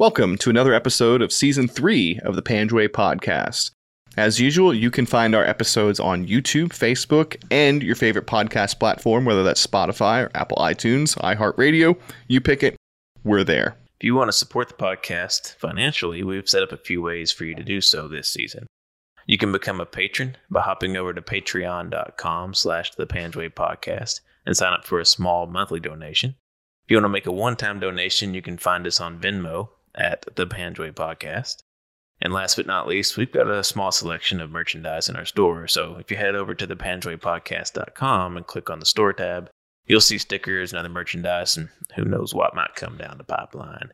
Welcome to another episode of season three of the Panjwai podcast. As usual, you can find our episodes on YouTube, Facebook, and your favorite podcast platform, whether that's Spotify or Apple iTunes, iHeartRadio. You pick it, we're there. If you want to support the podcast financially, we've set up a few ways for you to do so this season. You can become a patron by hopping over to patreon.com slash the Panjwai podcast and sign up for a small monthly donation. If you want to make a one-time donation, you can find us on Venmo at the Panjwai Podcast. And last but not least, we've got a small selection of merchandise in our store. So if you head over to thepanjwaipodcast.com and click on the store tab, you'll see stickers and other merchandise, and who knows what might come down the pipeline.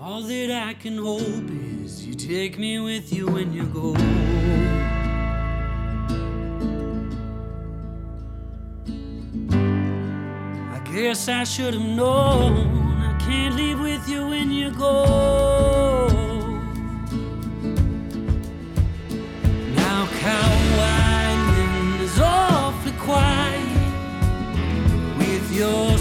All that I can hope is you take me with you when you go. I guess I should have known can't leave with you when you go. Now Cow Island is awfully quiet with your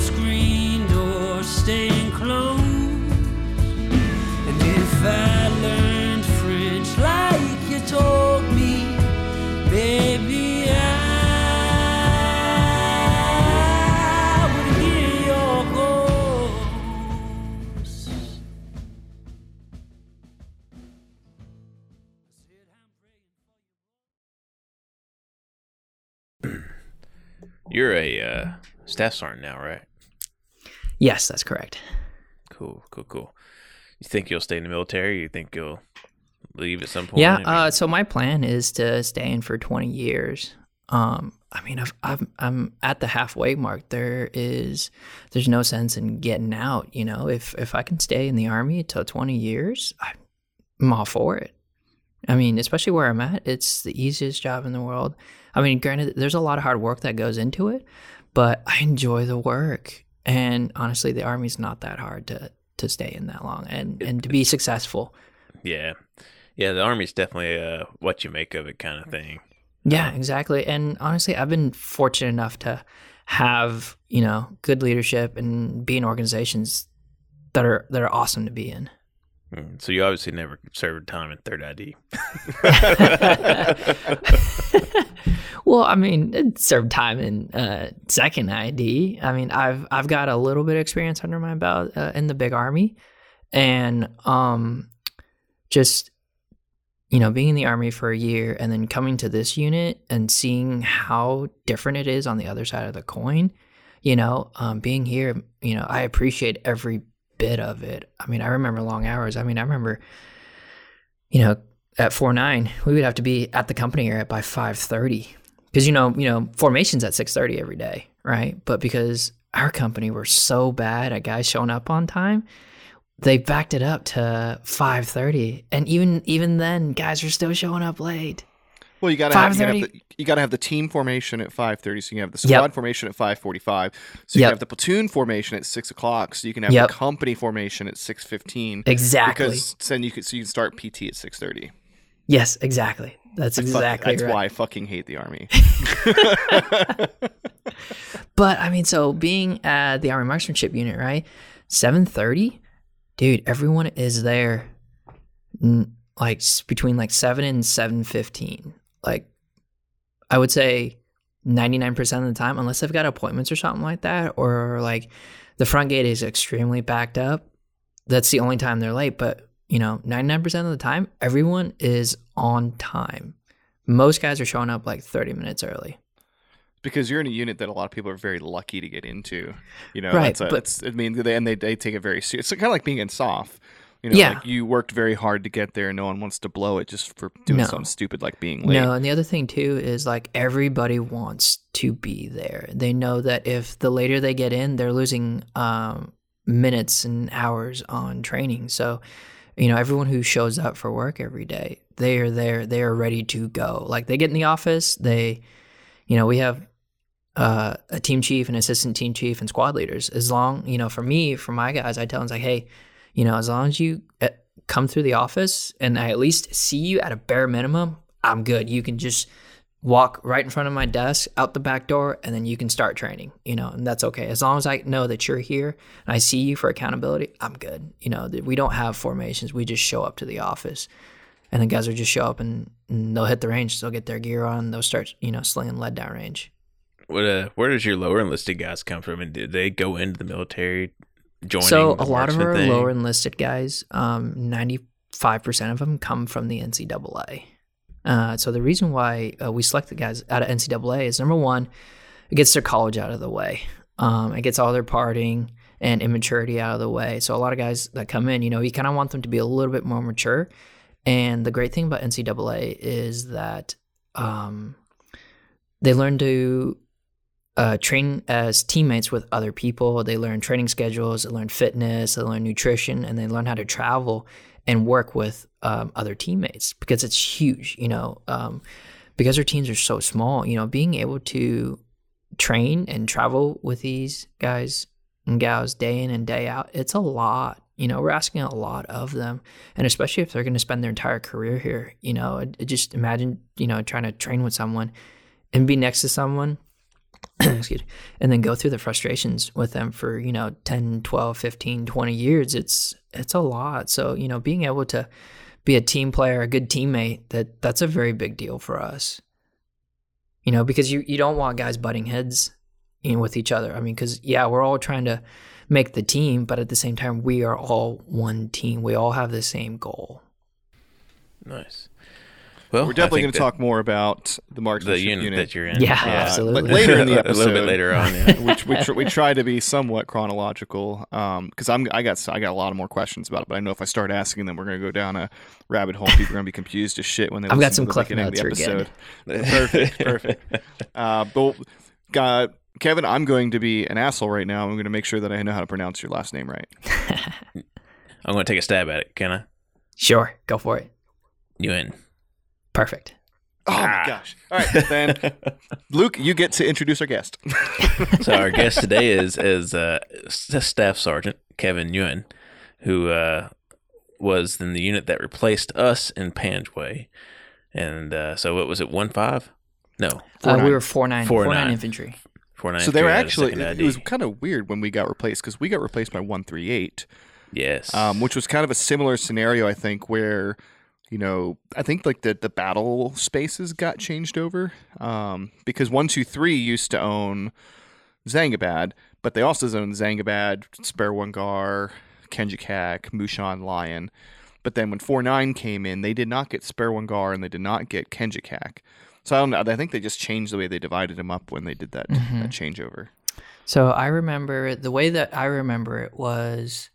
You're a uh, staff sergeant now, right? Yes, that's correct. Cool, cool, cool. You think you'll stay in the military? You think you'll leave at some point? Yeah. Uh, so my plan is to stay in for 20 years. Um, I mean, I've, I've, I'm at the halfway mark. There is, there's no sense in getting out. You know, if if I can stay in the army till 20 years, I'm all for it. I mean, especially where I'm at, it's the easiest job in the world. I mean, granted, there's a lot of hard work that goes into it, but I enjoy the work. And honestly, the army's not that hard to to stay in that long and and to be successful. yeah, yeah. The army's definitely uh, what you make of it kind of thing. Yeah, exactly. And honestly, I've been fortunate enough to have, you know, good leadership and be in organizations that are that are awesome to be in. Mm, So you obviously never served time in Third ID. well, I mean, served time in uh, second ID. I mean, I've I've got a little bit of experience under my belt uh, in the big army, and um, just you know, being in the army for a year and then coming to this unit and seeing how different it is on the other side of the coin. You know, um, being here, you know, I appreciate every bit of it. I mean, I remember long hours. I mean, I remember, you know, at four nine, we would have to be at the company area by five thirty because you know, you know, formations at six thirty every day, right? But because our company were so bad at guys showing up on time, they backed it up to five thirty, and even even then, guys are still showing up late. Well, you gotta have, you, gotta have the, you gotta have the team formation at five thirty, so you can have the Yep. squad formation at five forty-five. So you Yep. have the platoon formation at six o'clock, so you can have Yep. the company formation at six fifteen. Exactly. Because then you could so you can start PT at six thirty. yes, exactly. That's exactly that's right. why I fucking hate the army. But I mean, so being at the Army Marksmanship Unit, right? Seven thirty, dude. Everyone is there, n- like between like seven and seven fifteen. Like, I would say ninety nine percent of the time, unless I've got appointments or something like that, or like the front gate is extremely backed up. That's the only time they're late. But you know, ninety nine percent of the time, everyone is on time. Most guys are showing up like thirty minutes early. because you're in a unit that a lot of people are very lucky to get into. You know, Right, that's a, but- I mean, they, and they, they take it very serious. It's kind of like being in SOF. You know, Yeah. like you worked very hard to get there, and no one wants to blow it just for doing No. something stupid like being late. No, and the other thing too is like everybody wants to be there. They know that if the later they get in, they're losing um, minutes and hours on training. So, you know, everyone who shows up for work every day, they are there. They are ready to go. Like they get in the office, they, you know, we have uh, a team chief, an assistant team chief, and squad leaders. As long, you know, for me, for my guys, I tell them like, hey, you know, as long as you uh, come through the office and I at least see you at a bare minimum, I'm good. You can just walk right in front of my desk out the back door and then you can start training you know and that's okay. As long as i know that you're here and i see you for accountability i'm good. You know we don't have formations. We just show up to the office. And the guys will just show up and, and they'll hit the range. They'll get their gear on. They'll start you know slinging lead down range What uh, where does your lower enlisted guys come from, and did they go into the military? Joining so a lot of our thing? lower enlisted guys um 95% of them come from the ncaa uh, so the reason why uh, we select the guys out of ncaa is number one it gets their college out of the way. Um, it gets all their partying and immaturity out of the way. So a lot of guys that come in you know you kind of want them to be a little bit more mature. And the great thing about ncaa is that um, they learn to uh, train as teammates with other people. They learn training schedules, they learn fitness, they learn nutrition, and they learn how to travel and work with um, other teammates because it's huge, you know. Um, because our teams are so small, you know, being able to train and travel with these guys and gals day in and day out, it's a lot. You know, we're asking a lot of them, and especially if they're going to spend their entire career here. You know, just imagine, you know, trying to train with someone and be next to someone excuse me, and then go through the frustrations with them for you know 10 12 15 20 years it's it's a lot. So you know being able to be a team player a good teammate that that's a very big deal for us. You know because you you don't want guys butting heads in with each other. I mean because yeah we're all trying to make the team but at the same time we are all one team. We all have the same goal. Nice. Well, We're definitely going to talk more about the marksmanship the unit, unit, that you're in. Yeah, uh, absolutely. but later in the episode, a little bit later on. Yeah. which we, tr- we try to be somewhat chronological because I'm I got I got a lot of more questions about it, but I know if I start asking them, we're going to go down a rabbit hole. People are going to be confused as shit when they. I've got listen some to the cliff beginning of the episode. perfect, perfect. Uh, but Kevin, I'm going to be an asshole right now. I'm going to make sure that I know how to pronounce your last name right. I'm going to take a stab at it. Can I? sure go for it You in? Perfect Oh Ah. my gosh! All right, then Luke, you get to introduce our guest. so our guest today is is uh, Staff Sergeant Kevin Nguyen, who uh, was in the unit that replaced us in Panjwai, and uh, so what was it? One five? No, Four uh, nine. we were 4-9 Four 4-9 infantry four nine. so they were three had a actually. second It was kind of weird when we got replaced because we got replaced by one three eight. yes, um, which was kind of a similar scenario, I think, where you know I think like the the battle spaces got changed over um, because one two three used to own Zangabad, but they also owned Zangabad, Sperwan Ghar, Kenjikak, Mushan Lion. But then when four nine came in, they did not get Sperwan Ghar and they did not get Kenjikak. So I don't know. I think they just changed the way they divided them up when they did that, that changeover. So I remember the way that I remember it was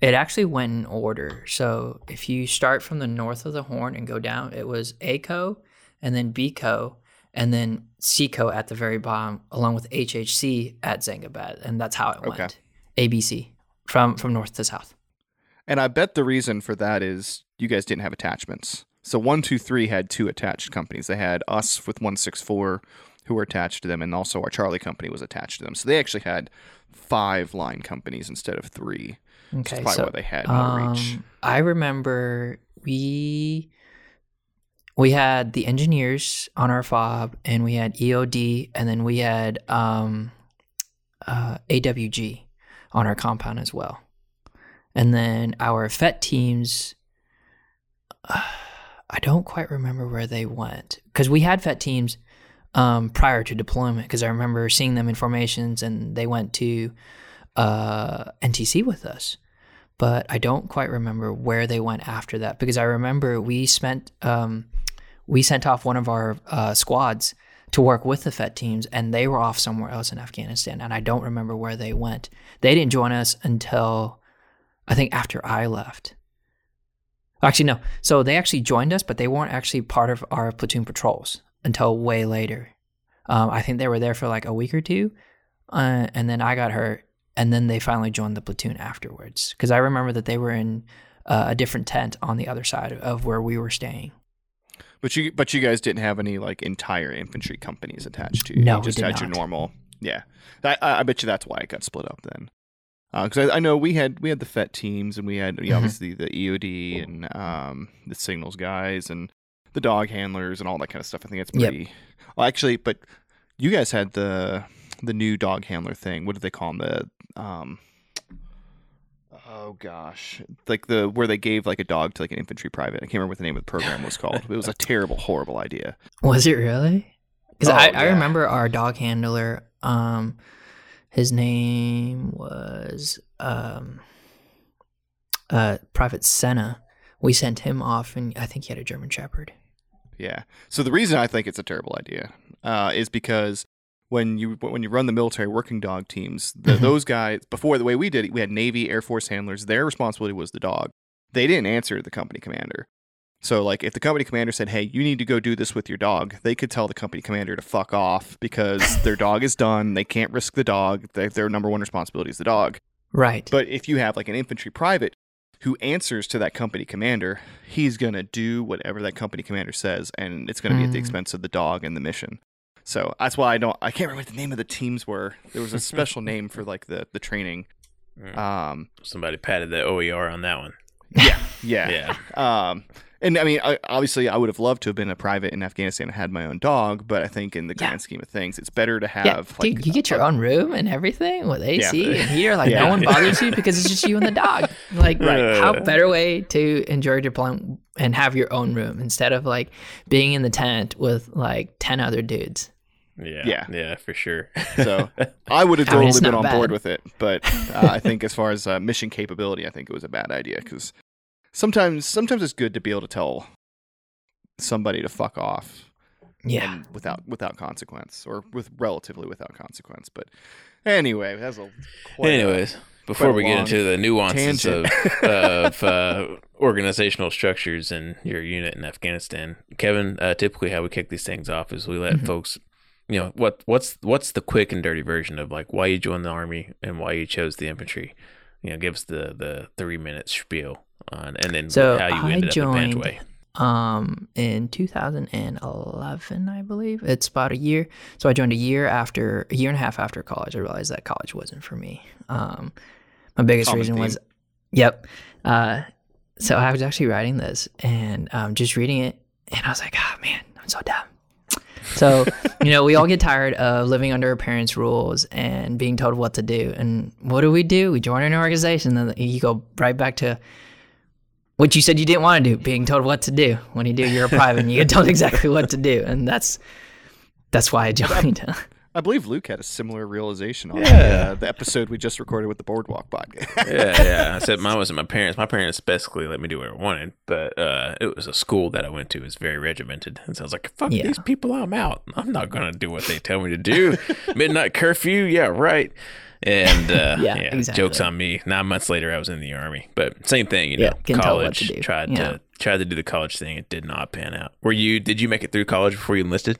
it actually went in order. So if you start from the north of the horn and go down, it was ACO and then BCO and then CCO at the very bottom, along with HHC at Zangabad. And that's how it Okay. went. ABC from from north to south. And I bet the reason for that is you guys didn't have attachments. So one, two, three had two attached companies. They had us with one six four, who were attached to them, and also our Charlie company was attached to them. So they actually had five line companies instead of three. Okay. probably so why they had more reach. Um, I remember we we had the engineers on our fob, and we had EOD, and then we had um, uh, AWG on our compound as well. And then our FET teams, I don't quite remember where they went because we had FET teams um, prior to deployment. Because I remember seeing them in formations, and they went to uh, NTC with us but I don't quite remember where they went after that because I remember we spent um, we sent off one of our uh, squads to work with the FET teams, and they were off somewhere else in Afghanistan, and I don't remember where they went. They didn't join us until I think after I left. Actually, no. So they actually joined us, but they weren't actually part of our platoon patrols until way later. Um, I think they were there for like a week or two, uh, and then I got hurt, and then they finally joined the platoon afterwards. Because I remember that they were in uh, a different tent on the other side of where we were staying. But you but you guys didn't have any like entire infantry companies attached to you. No, you we just did had your normal. Yeah, I, I bet you that's why it got split up then. Because I, I know we had we had the FET teams and we had you know, Mhm. obviously the EOD and um, the signals guys and the dog handlers and all that kind of stuff. I think it's Yep. pretty. Well, actually, but you guys had the the new dog handler thing. What did they call them? The um. Oh gosh, like the where they gave like a dog to like an infantry private. I can't remember what the name of the program was called. It was a terrible, horrible idea. Was it really? Because Oh, I, I remember our dog handler. Um, his name was um, uh, Private Senna. We sent him off, and I think he had a German Shepherd. Yeah. So the reason I think it's a terrible idea uh, is because when you when you run the military working dog teams, the, Mhm. those guys before the way we did it, we had Navy, Air Force handlers. Their responsibility was the dog. They didn't answer the company commander. So like if the company commander said, "Hey, you need to go do this with your dog," they could tell the company commander to fuck off because their dog is done. They can't risk the dog. Their, their number one responsibility is the dog. Right. But if you have like an infantry private who answers to that company commander, he's going to do whatever that company commander says, and it's going to be at the Mm. expense of the dog and the mission. So that's why I don't. I can't remember what the name of the teams were. There was a special name for like the the training. Mm. Um, Somebody patted the OER on that one. yeah, yeah. Yeah. Um, and I mean, I, obviously, I would have loved to have been a private in Afghanistan and had my own dog, but I think in the Yeah. grand scheme of things, it's better to have. yeah, like, dude, you get your own room and everything with AC Yeah. and heater. Like Yeah. no one bothers you because it's just you and the dog. Like, Right. how better way to enjoy your plan and have your own room instead of like being in the tent with like ten other dudes. Yeah. Yeah. Yeah, for sure. So I would have I mean, totally been not on board with it, but uh, I think as far as uh, mission capability, I think it was a bad idea because sometimes sometimes it's good to be able to tell somebody to fuck off Yeah. and without without consequence or with relatively without consequence. But anyway, that's a quite a- Anyways, before a we get into the nuances of, tangent. of uh, organizational structures in your unit in Afghanistan, Kevin, uh, typically how we kick these things off is we let Mhm. folks, you know, what what's what's the quick and dirty version of like why you joined the army and why you chose the infantry. You know, give us the the three minute spiel on, and then So, how you I ended joined- up in um in 2011 i believe. It's about a year. So i joined a year after a year and a half after college. I realized that college wasn't for me. Um my biggest Common reason theme. was yep. Uh so i was actually writing this and um just reading it and i was like oh man i'm so dumb so you know we all get tired of living under our parents rules and being told what to do and what do we do we join an organization and you go right back to what you said you didn't want to do, being told what to do. When you do, you're a private and you get told exactly what to do, and that's that's why I joined. I believe Luke had a similar realization on Yeah. uh, the episode we just recorded with the Boardwalk podcast. yeah, yeah. I said mine wasn't my parents. My parents basically let me do what I wanted, but uh, it was a school that I went to. It was very regimented, and so I was like, "Fuck Yeah. these people! I'm out. I'm not gonna do what they tell me to do." Midnight curfew, yeah, right. And uh, Yeah, yeah, exactly. jokes on me. Nine months later, I was in the army, but same thing. You know, Yeah, can tell what college to tried Yeah. to tried to do the college thing. It did not pan out. Were you? Did you make it through college before you enlisted?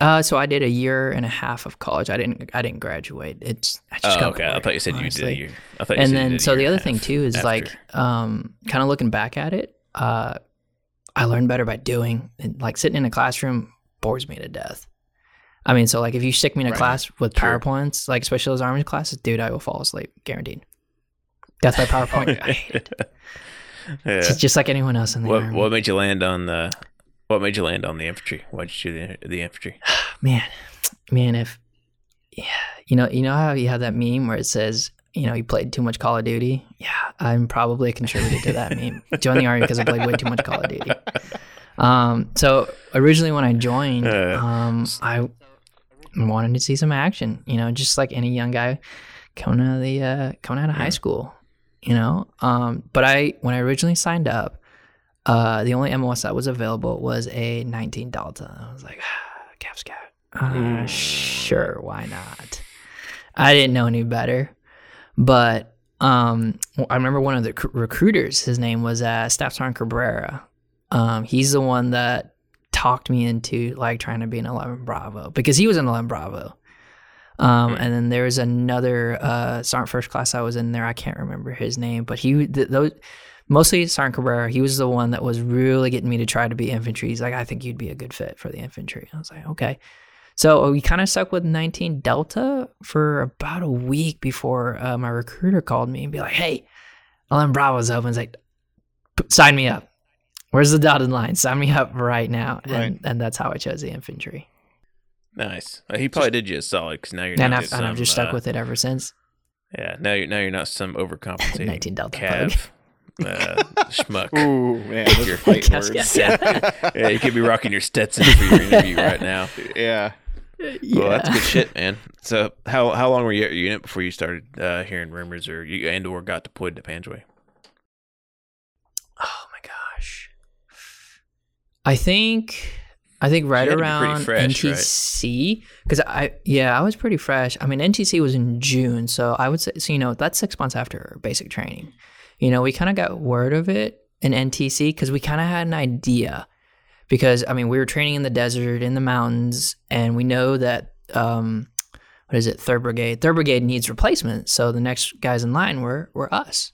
Uh, so I did a year and a half of college. I didn't I didn't graduate. It's I just Oh, got okay. I thought you said honestly. you did a year. I thought you and said you then so the other thing too is after. like um kind of looking back at it uh i learned better by doing and like sitting in a classroom bores me to death i mean so like if you stick me in a Right. class with Sure. powerpoints like especially those army classes dude i will fall asleep guaranteed that's my powerpoint i hate it yeah. it's just like anyone else in the What army what made you land on the what made you land on the infantry? Why did you do the, the infantry? man man if yeah you know you know how you have that meme where it says you know you played too much call of duty yeah i'm probably a contributor to that meme join the army because i played way too much call of duty um so originally when i joined Uh. um i wanted to see some action you know just like any young guy coming out of the uh coming out of high school you know um but i when i originally signed up uh the only mos that was available was a 19 delta i was like ah, cav scout uh, Mm. sure why not i didn't know any better but um i remember one of the cr- recruiters his name was uh staff sergeant cabrera um he's the one that talked me into like trying to be an 11 bravo because he was an 11 bravo um, Hmm. and then there was another uh, sergeant first class I was in there. I can't remember his name, but he th- those mostly Sergeant Cabrera. He was the one that was really getting me to try to be infantry. He's like, I think you'd be a good fit for the infantry. I was like, okay. So we kind of stuck with 19 Delta for about a week before uh, my recruiter called me and be like, hey, 11 Bravo's open. It's like, sign me up. Where's the dotted line? Sign me up right now. And Right. and that's how I chose the infantry. Nice. Uh, he probably did you a solid because now you're And not I've, and I've just stuck uh, with it ever since. Yeah, now you're now you're not some overcompensating 19 Delta cav uh, schmuck. Ooh, man, those Your are fight Yes, words. yes, yeah, you could be rocking your Stetson for your interview right now. yeah. Well, that's good shit, man. So, how how long were you at your unit before you started uh, hearing rumors, or you and or got deployed to Panjwai? Oh my gosh. I think I think right had be around fresh. NTC because I yeah I was pretty fresh. I mean NTC was in June, so I would say so you know that's six months after basic training. You know we kind of got word of it in NTC because we kind of had an idea. Because I mean we were training in the desert in the mountains and we know that um what is it? Third brigade. Third brigade needs replacement so the next guys in line were were us.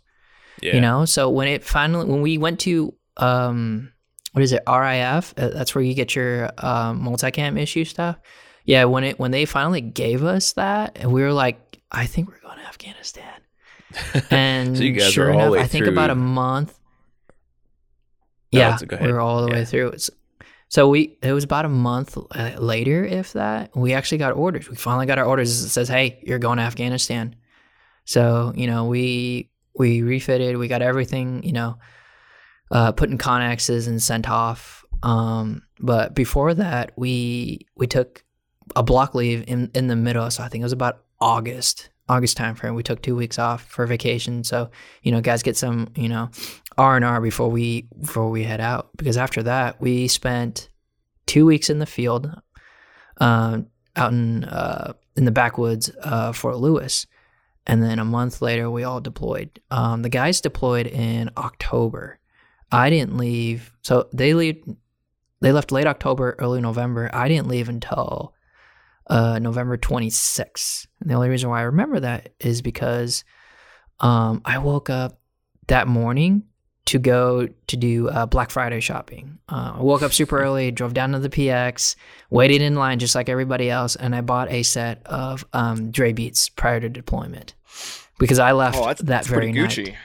Yeah, you know? So when it finally when we went to um what is it? Rif uh, that's where you get your um, multicam issue stuff. Yeah when it when they finally gave us that and we were like i think we're going to afghanistan and So sure enough i think about a month. No, yeah go ahead. we were all the Yeah. way through. It's, so we it was about a month uh, later if that we actually got orders. We finally got our orders. It says hey you're going to afghanistan. So you know we we refitted. We got everything you know uh, put in connexes and sent off. Um, but before that we we took a block leave in in the middle. So i think it was about august august timeframe. we took two weeks off for vacation. So you know guys get some you know r&r before we before we head out. Because after that we spent two weeks in the field um, out in uh, in the backwoods uh, fort lewis. And then a month later we all deployed. Um, the guys deployed in october. I didn't leave. So they leave they left late october early november. I didn't leave until uh, november 26th and the only reason why i remember that is because um, i woke up that morning to go to do uh, Black Friday shopping. Uh, I woke up super early, drove down to the PX, waited in line just like everybody else, and I bought a set of um, Dre Beats prior to deployment because I left Oh, that's, that that's very pretty night.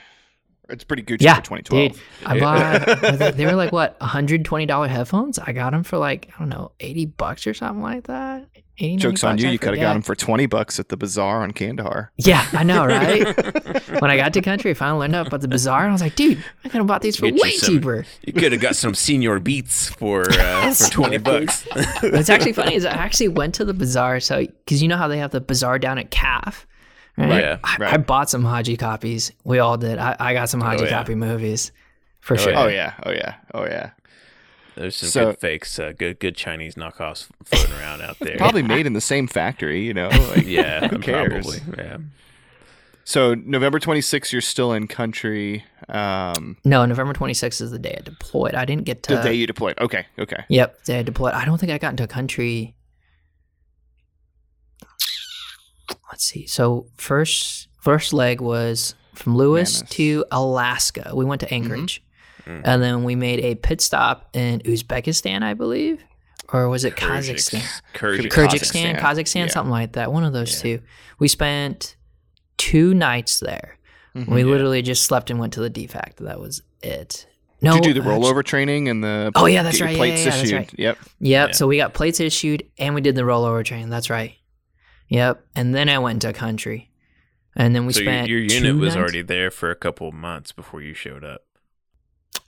Gucci. It's pretty Gucci Yeah, for 2012. dude. I bought. they were like what, hundred twenty dollar headphones. I got them for like I don't know, eighty bucks or something like that. 80, Jokes on you. I You could have got them for 20 bucks at the bazaar on Kandahar. Yeah, I know, right? when I got to country, I finally learned about the bazaar, and I was like, dude, I could have bought these for Get you way some- cheaper. You could have got some senior beats for uh, for twenty bucks. What's actually funny is I actually went to the bazaar. So, because you know how they have the bazaar down at KAF, right? Right, yeah, I, right. I bought some Haji copies. We all did. I, I got some Haji yeah. copy movies for Oh, sure. Oh, yeah. Oh, yeah. Oh, yeah. There's some So- good fakes, uh, good good Chinese knockoffs floating around out there. Probably made in the same factory, you know? Like, yeah, who cares? probably. Yeah. So, November 26th, you're still in country. Um, No, November 26th is the day I deployed. I didn't get to. the day you deployed. Okay. Okay. Yep, the day I deployed. I don't think I got into a country. Let's see. So first first leg was from Lewis Mammoth. to Alaska. We went to Anchorage, Mm. and then we made a pit stop in Uzbekistan, I believe, or was it Kazakhstan? Kyrgyzstan. Kyrgyzstan, Kazakhstan. Kazakhstan, Yeah. something like that. One of those Yeah. two. We spent two nights there. Mhm. We Yeah. literally just slept and went to the DFAC. That was it. No, Did you do the actu- rollover training and the Oh, yeah, that's right. Plates yeah, yeah, that's issued? right. Yep. Yep. Yeah. So we got plates issued and we did the rollover train. That's right. Yep. And then I went to country. And then we so your, spent your two unit was nights- already there for a couple of months before you showed up.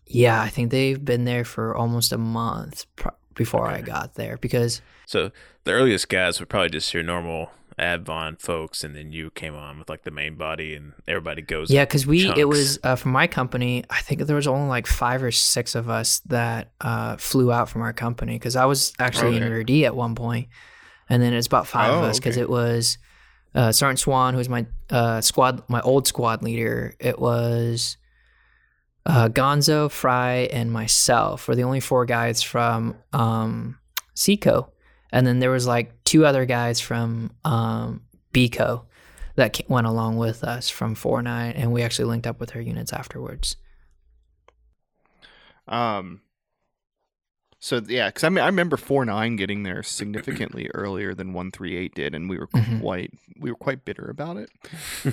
Yeah, I think they've been there for almost a month pro- before I got there because So the earliest guys were probably just your normal Advon folks, and then you came on with like the main body, and everybody goes. yeah, because we it was uh, from my company. I think there was only like five or six of us that uh, flew out from our company because I was actually in Okay. RD at one point, and then it's about five of Oh, us because okay. it was uh, Sergeant Swan, who was my uh, squad, my old squad leader. It was uh, Gonzo, Fry, and myself were the only four guys from um, Seco, and then there was like two other guys from um, Beco that went along with us from four nine, and we actually linked up with her units afterwards. Um. So yeah, because I mean, I remember four nine getting there significantly earlier than one three eight did, and we were Mhm. quite we were quite bitter about it.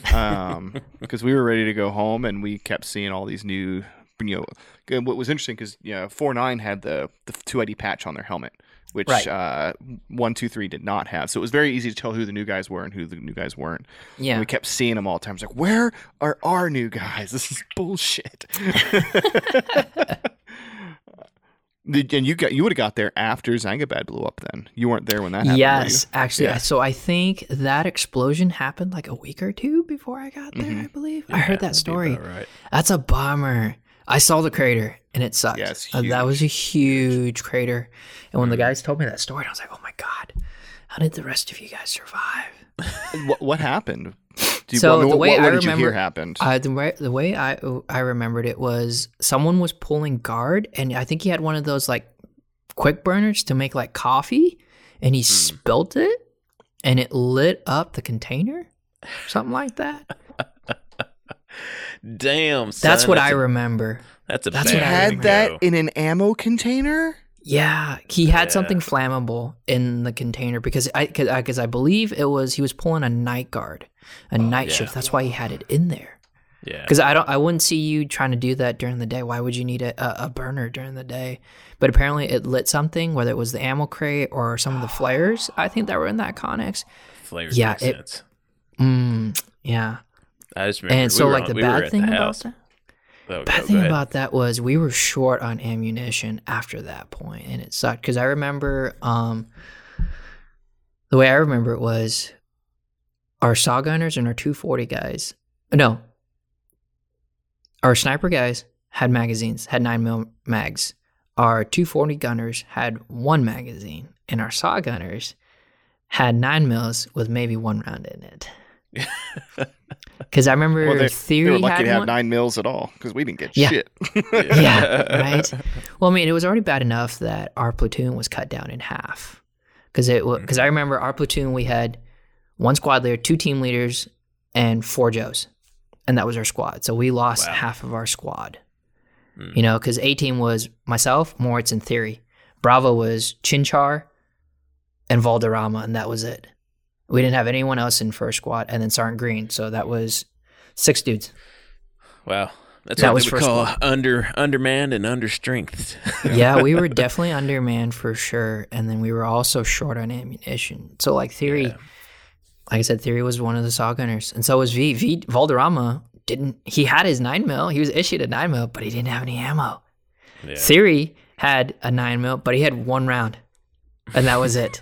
Um, because we were ready to go home, and we kept seeing all these new you know, what was interesting because you know, four nine had the the two ID patch on their helmet, which Right. uh, one two three did not have. So it was very easy to tell who the new guys were and who the new guys weren't. And Yeah. we kept seeing them all the time. It's like, where are our new guys? This is bullshit. And you got you would have got there after Zangabad blew up. Then you weren't there when that happened. Yes, actually. Yeah. So I think that explosion happened like a week or two before I got there. Mhm. I believe I heard that story. right. That's a bummer. I saw the crater and it sucked. Yeah, Uh, that was a huge crater. And when the guys told me that story, I was like, "Oh my god, how did the rest of you guys survive?" what, what happened? Do you, So what, the way what I did you hear remember- happened? Uh, the way the way I I remembered it was someone was pulling guard, and I think he had one of those like quick burners to make like coffee, and he spilt it, and it lit up the container, something like that. Damn, son, That's what I a- remember. That's a that's bad what I way to had that in an ammo container. Yeah, he had Yeah. something flammable in the container because I because I, I believe it was he was pulling a night guard, a night yeah. shift. That's why he had it in there. yeah. Because I don't, I wouldn't see you trying to do that during the day. Why would you need a, a, burner during the day? But apparently, it lit something, whether it was the ammo crate or some of the flares. I think that were in that Connex. Flavors yeah, it- sense. Mm, yeah. I just remember. And so, we were like on- the we bad thing the about that, Oh, bad go thing about that was we were short on ammunition after that point, and it sucked because I remember um, the way I remember it was our saw gunners and our 240 guys. No, our sniper guys had magazines, had nine mil mags. Our 240 gunners had one magazine, and our saw gunners had nine mils with maybe one round in it. Because I remember Well, they, theory they were lucky had to have one. nine mils at all because we didn't get Yeah. shit. yeah, right. Well, I mean, it was already bad enough that our platoon was cut down in half. Because it because I remember our platoon we had one squad leader, two team leaders, and four Joes, and that was our squad. So we lost Wow. half of our squad. Hmm. You know, because A team was myself, Moritz, and Theory. Bravo was Chinchar and Valderrama, and that was it. We didn't have anyone else in first squad, and then Sergeant Green. So that was six dudes. Wow. That's That what was they would first call one. under undermanned and understrength. yeah, we were definitely undermanned for sure, and then we were also short on ammunition. So like theory, Yeah. like I said, theory was one of the saw gunners, and so was V. V. Valderrama didn't. He had his nine mil. He was issued a nine mil, but he didn't have any ammo. Yeah. Theory had a nine mil, but he had one round, and that was it.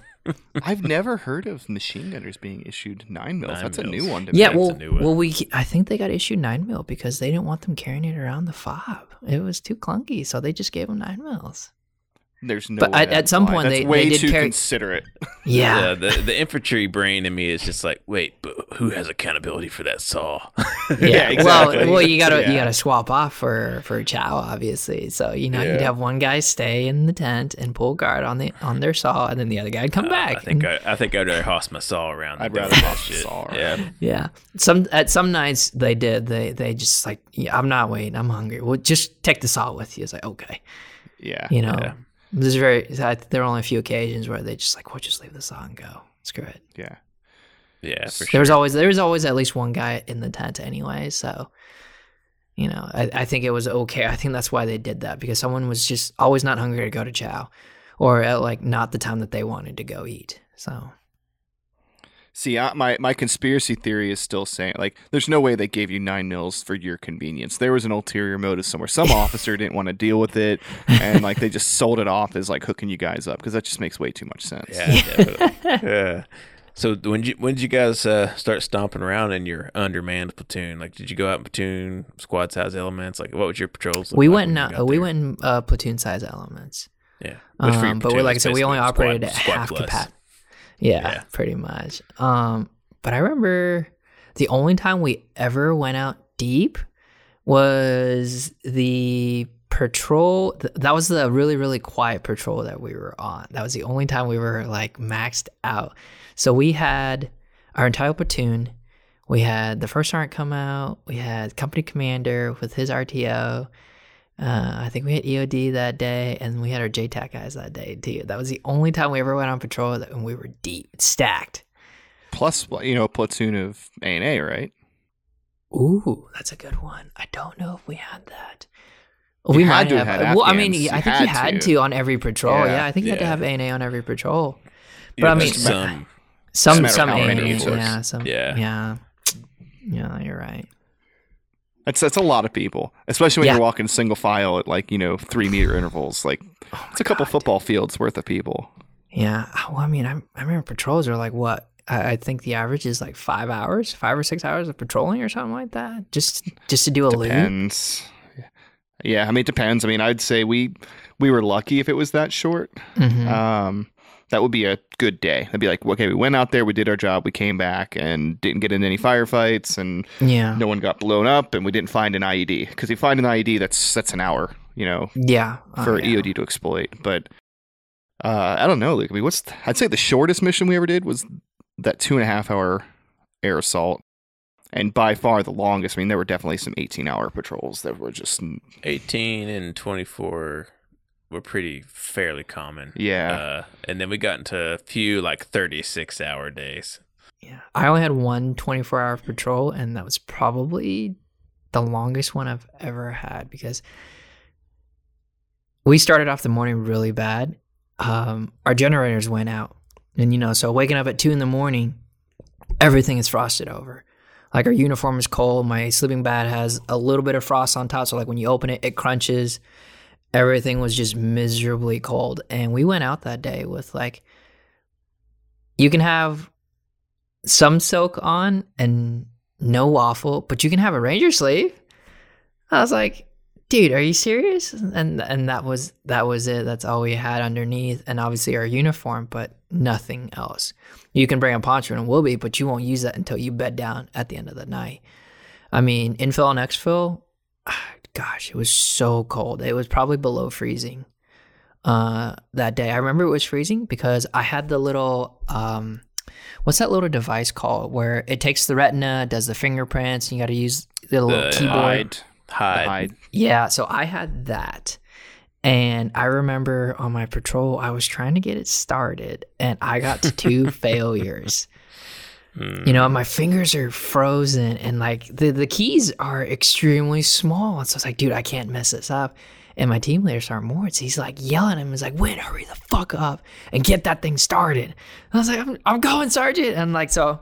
I've never heard of machine gunners being issued nine mils. Nine That's a new one to me. yeah, well, new one. well, we I think they got issued nine mil because they didn't want them carrying it around the fob. It was too clunky, so they just gave them nine mils. There's no. But way at- at some point they- way they did too carry- considerate. Yeah, Yeah, the the infantry brain in me is just like, wait, but who has accountability for that saw? Yeah, exactly. well, well, you gotta you gotta swap off for for Chow, obviously. So you know, you'd have one guy stay in the tent and pull guard on the on their saw, and then the other guy'd come uh, back. I think and- I, I think I'd rather hoss my saw around. I'd rather that hoss the saw Yeah, around. yeah, some at some nights they did. They they just like, yeah, I'm not waiting. I'm hungry. Well, just take the saw with you. It's like okay, Yeah. you know. Yeah. There's very I- there are only a few occasions where they just like, well, just leave the saw and go. Screw it. Yeah. yeah, for There sure. was always there was always at least one guy in the tent anyway, so you know, I, I think it was okay. I think that's why they did that because someone was just always not hungry to go to chow, or at like not the time that they wanted to go eat. So See, I, my my conspiracy theory is still saying like, there's no way they gave you nine mils for your convenience. There was an ulterior motive somewhere. Some officer didn't want to deal with it, and like they just sold it off as like hooking you guys up because that just makes way too much sense. Yeah, yeah. So when did you when did you guys uh, start stomping around in your undermanned platoon? Like, did you go out in platoon squad size elements? Like, what was your patrols? look we like went when in you uh, got we there? went in uh, platoon size elements. Yeah, Which for your Um, but we platoon like I is said, we only basically squad- operated at squad half plus. capacity. Yeah, Yeah. pretty much. Um, but I remember the only time we ever went out deep was the patrol. that was the really really quiet patrol that we were on. That was the only time we were like maxed out. So we had our entire platoon. We had the first sergeant come out. We had company commander with his RTO. Uh, I think we had EOD that day, and we had our JTAC guys that day too. That was the only time we ever went on patrol, that, and we were deep, stacked. Plus, you know, a platoon of A and A, right? Ooh, that's a good one. I don't know if we had that. we had might to have. have had well, I mean, Afghans. I You think you had had to. to. on every patrol. Yeah, Yeah, I think you had to have ANA on every patrol. But Yeah, I mean, some some matter some ANA, yeah, some Yeah. yeah, yeah. You're right. That's that's a lot of people, especially when Yeah. you're walking single file at like you know three meter intervals. Like it's a couple football fields worth of people. Yeah. Well, I mean, I, I remember patrols are like what? I, I think the average is like five hours, five or six hours of patrolling or something like that. Just just to do a loop. Yeah, I mean it depends. I mean, I'd say we we were lucky if it was that short. Mhm. Um, that would be a good day. That'd be like, okay, we went out there, we did our job, we came back, and didn't get in any firefights, and yeah. no one got blown up, and we didn't find an IED. Because if you find an IED, that's that's an hour, you know, Yeah. Oh, for yeah. EOD to exploit. But uh, I don't know, Luke. I mean, what's I'd say the shortest mission we ever did was that two and a half hour air assault, and by far the longest. I mean, there were definitely some eighteen hour patrols that were just 18 and 24 were pretty fairly common. yeah. Uh, and then we got into a few like 36 hour days. Yeah. I only had one 24 hour patrol, and that was probably the longest one I've ever had because we started off the morning really bad. Um, our generators went out. And, you know, so waking up at two in the morning, everything is frosted over. Like our uniform is cold. My sleeping bag has a little bit of frost on top. So, like when you open it, it crunches. Everything was just miserably cold. And we went out that day with like, you can have some soak on and no waffle, but you can have a ranger sleeve. I was like, dude, are you serious? And and that was that was it. That's all we had underneath, and obviously our uniform, but nothing else. You can bring a poncho and will be, but you won't use that until you bed down at the end of the night. I mean, infill and exfil, gosh, it was so cold. It was probably below freezing uh, that day. I remember it was freezing because I had the little um, what's that little device called where it takes the retina, does the fingerprints, and you got to use the little The keyboard. hide, Hide. hide. Yeah, so I had that. And I remember on my patrol, I was trying to get it started and I got to two failures. Mm. You know, my fingers are frozen and like the, the keys are extremely small. And so it's like, dude, I can't mess this up. And my team leader, Sergeant Moritz, he's like yelling at him. He's like, Win, hurry the fuck up and get that thing started. And I was like, I'm, I'm going, Sergeant. And like, so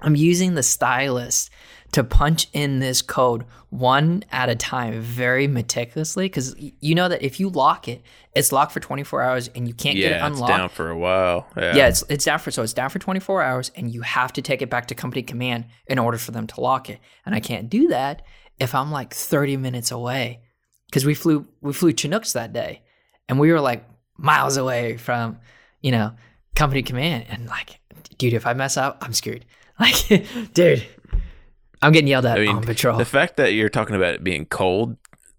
I'm using the stylus to punch in this code one at a time very meticulously because you know that if you lock it, it's locked for 24 hours and you can't get it Yeah, it's unlocked. down for a while. Yeah. Yeah, it's it's down for so it's down for 24 hours, and you have to take it back to company command in order for them to lock it. And I can't do that if I'm like 30 minutes away, because we flew we flew Chinooks that day, and we were like miles away from you know company command, and like, dude, if I mess up, I'm screwed. Like, dude, I'm getting yelled at I mean, on patrol. the fact that you're talking about it being cold,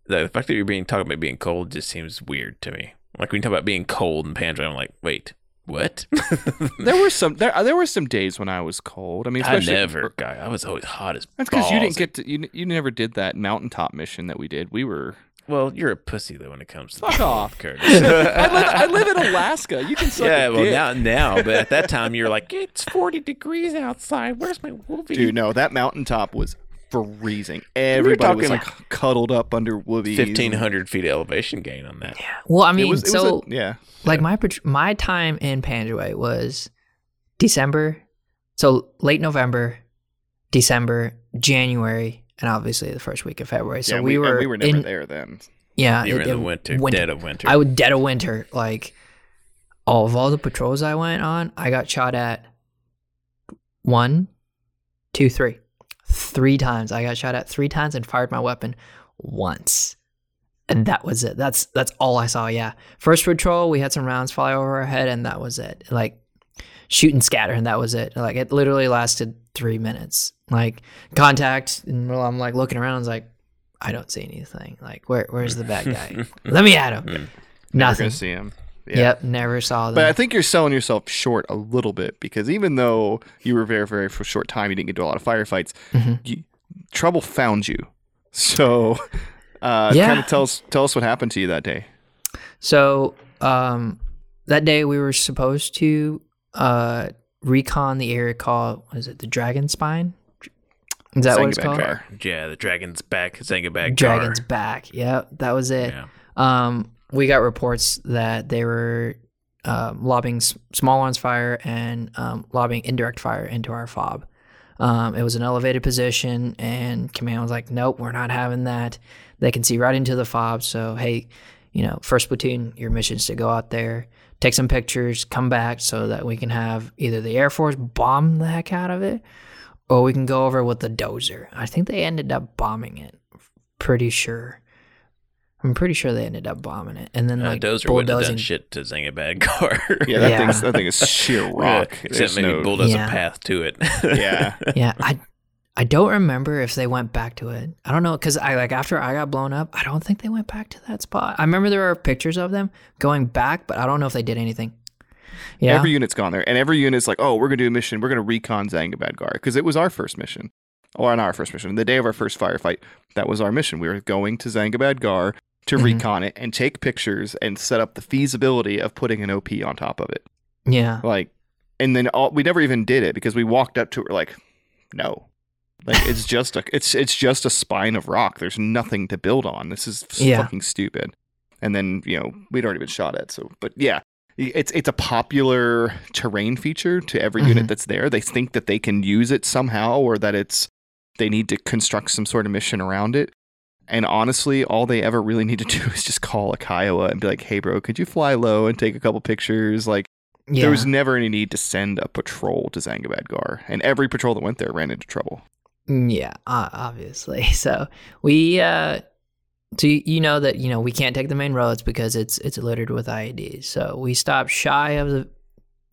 the fact that you're being talking about being cold just seems weird to me. Like when you talk about being cold in Pandra, I'm like, wait, what? There were some there there were some days when I was cold. I mean, I especially never, guy. I was always hot as. That's because you didn't get to you. You never did that mountaintop mission that we did. We were Well, you're a pussy though when it comes to Fuck off. Curtis. I, live, I live in Alaska. You can suck yeah, a well dick. now, now, but at that time you're like, it's 40 degrees outside. Where's my woobie? dude. No, that mountaintop was freezing. Everybody was talking- like cuddled up under woobies. 1500 feet elevation gain on that. Yeah. Well, I It mean, was, it so was a, yeah. like my my time in Panjwai was December, so late November, December, January, and obviously the first week of February. So yeah, we, and were we were never in, there then. Yeah, You were it- in the it- winter, dead of winter. I was dead of winter. Like all of all the patrols I went on, I got shot at one, two, three, three times. I got shot at three times and fired my weapon once, and that was it. That's that's all I saw. Yeah, first patrol, we had some rounds fly over our head, and that was it. Like shoot and scatter, and that was it. Like it literally lasted three minutes. Like contact, and while I'm like looking around, I was like. I don't see anything. Like, where where's the bad guy? Let me at him. Never Nothing. gonna see him. Yeah. Yep, never saw them. But I think you're selling yourself short a little bit because even though you were very, very for a short time, you didn't get to a lot of firefights. Mhm. You, trouble found you. So, uh, Yeah. kind of tell us tell us what happened to you that day. so um, that day we were supposed to uh, recon the area called what is it the Dragon Spine? Is that what it's called? Yeah, the dragon's back, Zangabad Dragon's back. Yeah, that was it. Yeah. Um, we got reports that they were um, lobbing s- small arms fire and um, lobbing indirect fire into our fob. Um, it was an elevated position, and command was like, "Nope, we're not having that." They can see right into the fob. So, hey, you know, first platoon, your mission is to go out there, take some pictures, come back, so that we can have either the Air Force bomb the heck out of it, or we can go over with the dozer. I think they ended up bombing it. Pretty sure. I'm pretty sure they ended up bombing it, and then Uh, like Dozer wouldn't have done bulldozing. shit to Zangabad Gar. Yeah, that Yeah. thing's that thing is sheer rock. Except There's maybe no- bulldoze Yeah. a path to it. Yeah. yeah, I I don't remember if they went back to it. I don't know because I like after I got blown up, I don't think they went back to that spot. I remember there are pictures of them going back, but I don't know if they did anything. Yeah, Every unit's gone there, and every unit's like, "Oh, we're gonna do a mission. We're gonna recon Zangabad Gar because it was our first mission, or on our first mission, the day of our first firefight. That was our mission. We were going to Zangabad Gar to Mhm. recon it and take pictures and set up the feasibility of putting an OP on top of it. yeah, Like, and then all, we never even did it because we walked up to it We're like, no, like it's just a it's it's just a spine of rock. There's nothing to build on. This is Yeah. fucking stupid. And then you know we'd already been shot at. So, but yeah, it's it's a popular terrain feature to every unit Mhm. that's there. They think that they can use it somehow, or that it's they need to construct some sort of mission around it. And honestly, all they ever really need to do is just call a Kiowa and be like, "Hey, bro, could you fly low and take a couple pictures?" Like, yeah. there was never any need to send a patrol to Zangabad Gar, and every patrol that went there ran into trouble. Mm, Yeah, obviously. So we, uh, so you- know that you know we can't take the main roads because it's it's littered with IEDs. So we stopped shy of the,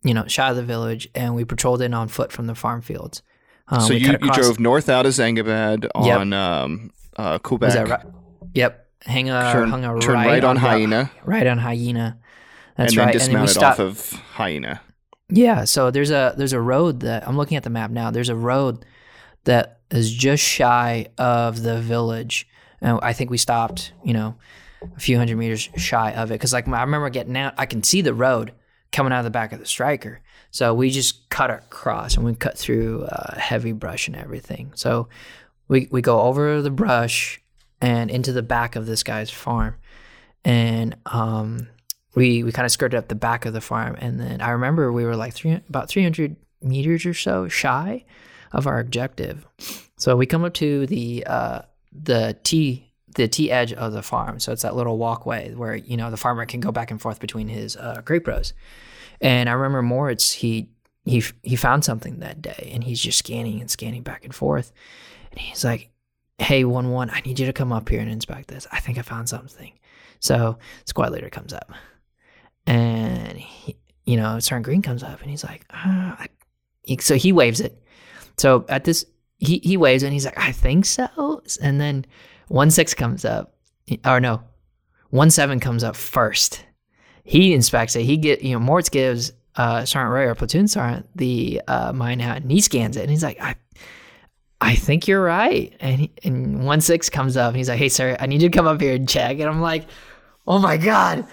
you know, shy of the village, and we patrolled in on foot from the farm fields. Um, so you, you drove north out of Zangabad Yep. on um, uh, Quebec. Right? Yep. Hang a Turn, hung a turn right, right, on Ro- Hyena, Right on hyena. That's and then right. dismounted and then we off stopped. of Hyena. Yeah, so there's a there's a road that I'm looking at the map now. There's a road that is just shy of the village, and I think we stopped, you know, a few hundred meters shy of it. Because like I remember getting out, I can see the road coming out of the back of the Stryker. So we just cut across and we cut through uh, heavy brush and everything. So we we go over the brush and into the back of this guy's farm, and um we we kind of skirted up the back of the farm. And then i remember we were like three, about 300 meters or so shy of our objective. So we come up to the uh the t the t edge of the farm. So it's that little walkway where you know the farmer can go back and forth between his uh, grape rows. And i remember moritz he he he found something that day and he's just scanning and scanning back and forth. And he's like hey one one i need you to come up here and inspect this. I think i found something. So squad leader comes up and he, you know sergeant green comes up and he's like I, he, so he waves it so at this he, he waves and he's like i think so and then one six comes up or no one seven comes up first he inspects it he get you know Moritz gives uh sergeant ray or platoon sergeant the uh mine out and he scans it and he's like i I think you're right. And he, and one six comes up and he's like, Hey sir, I need you to come up here and check. And I'm like, Oh my God.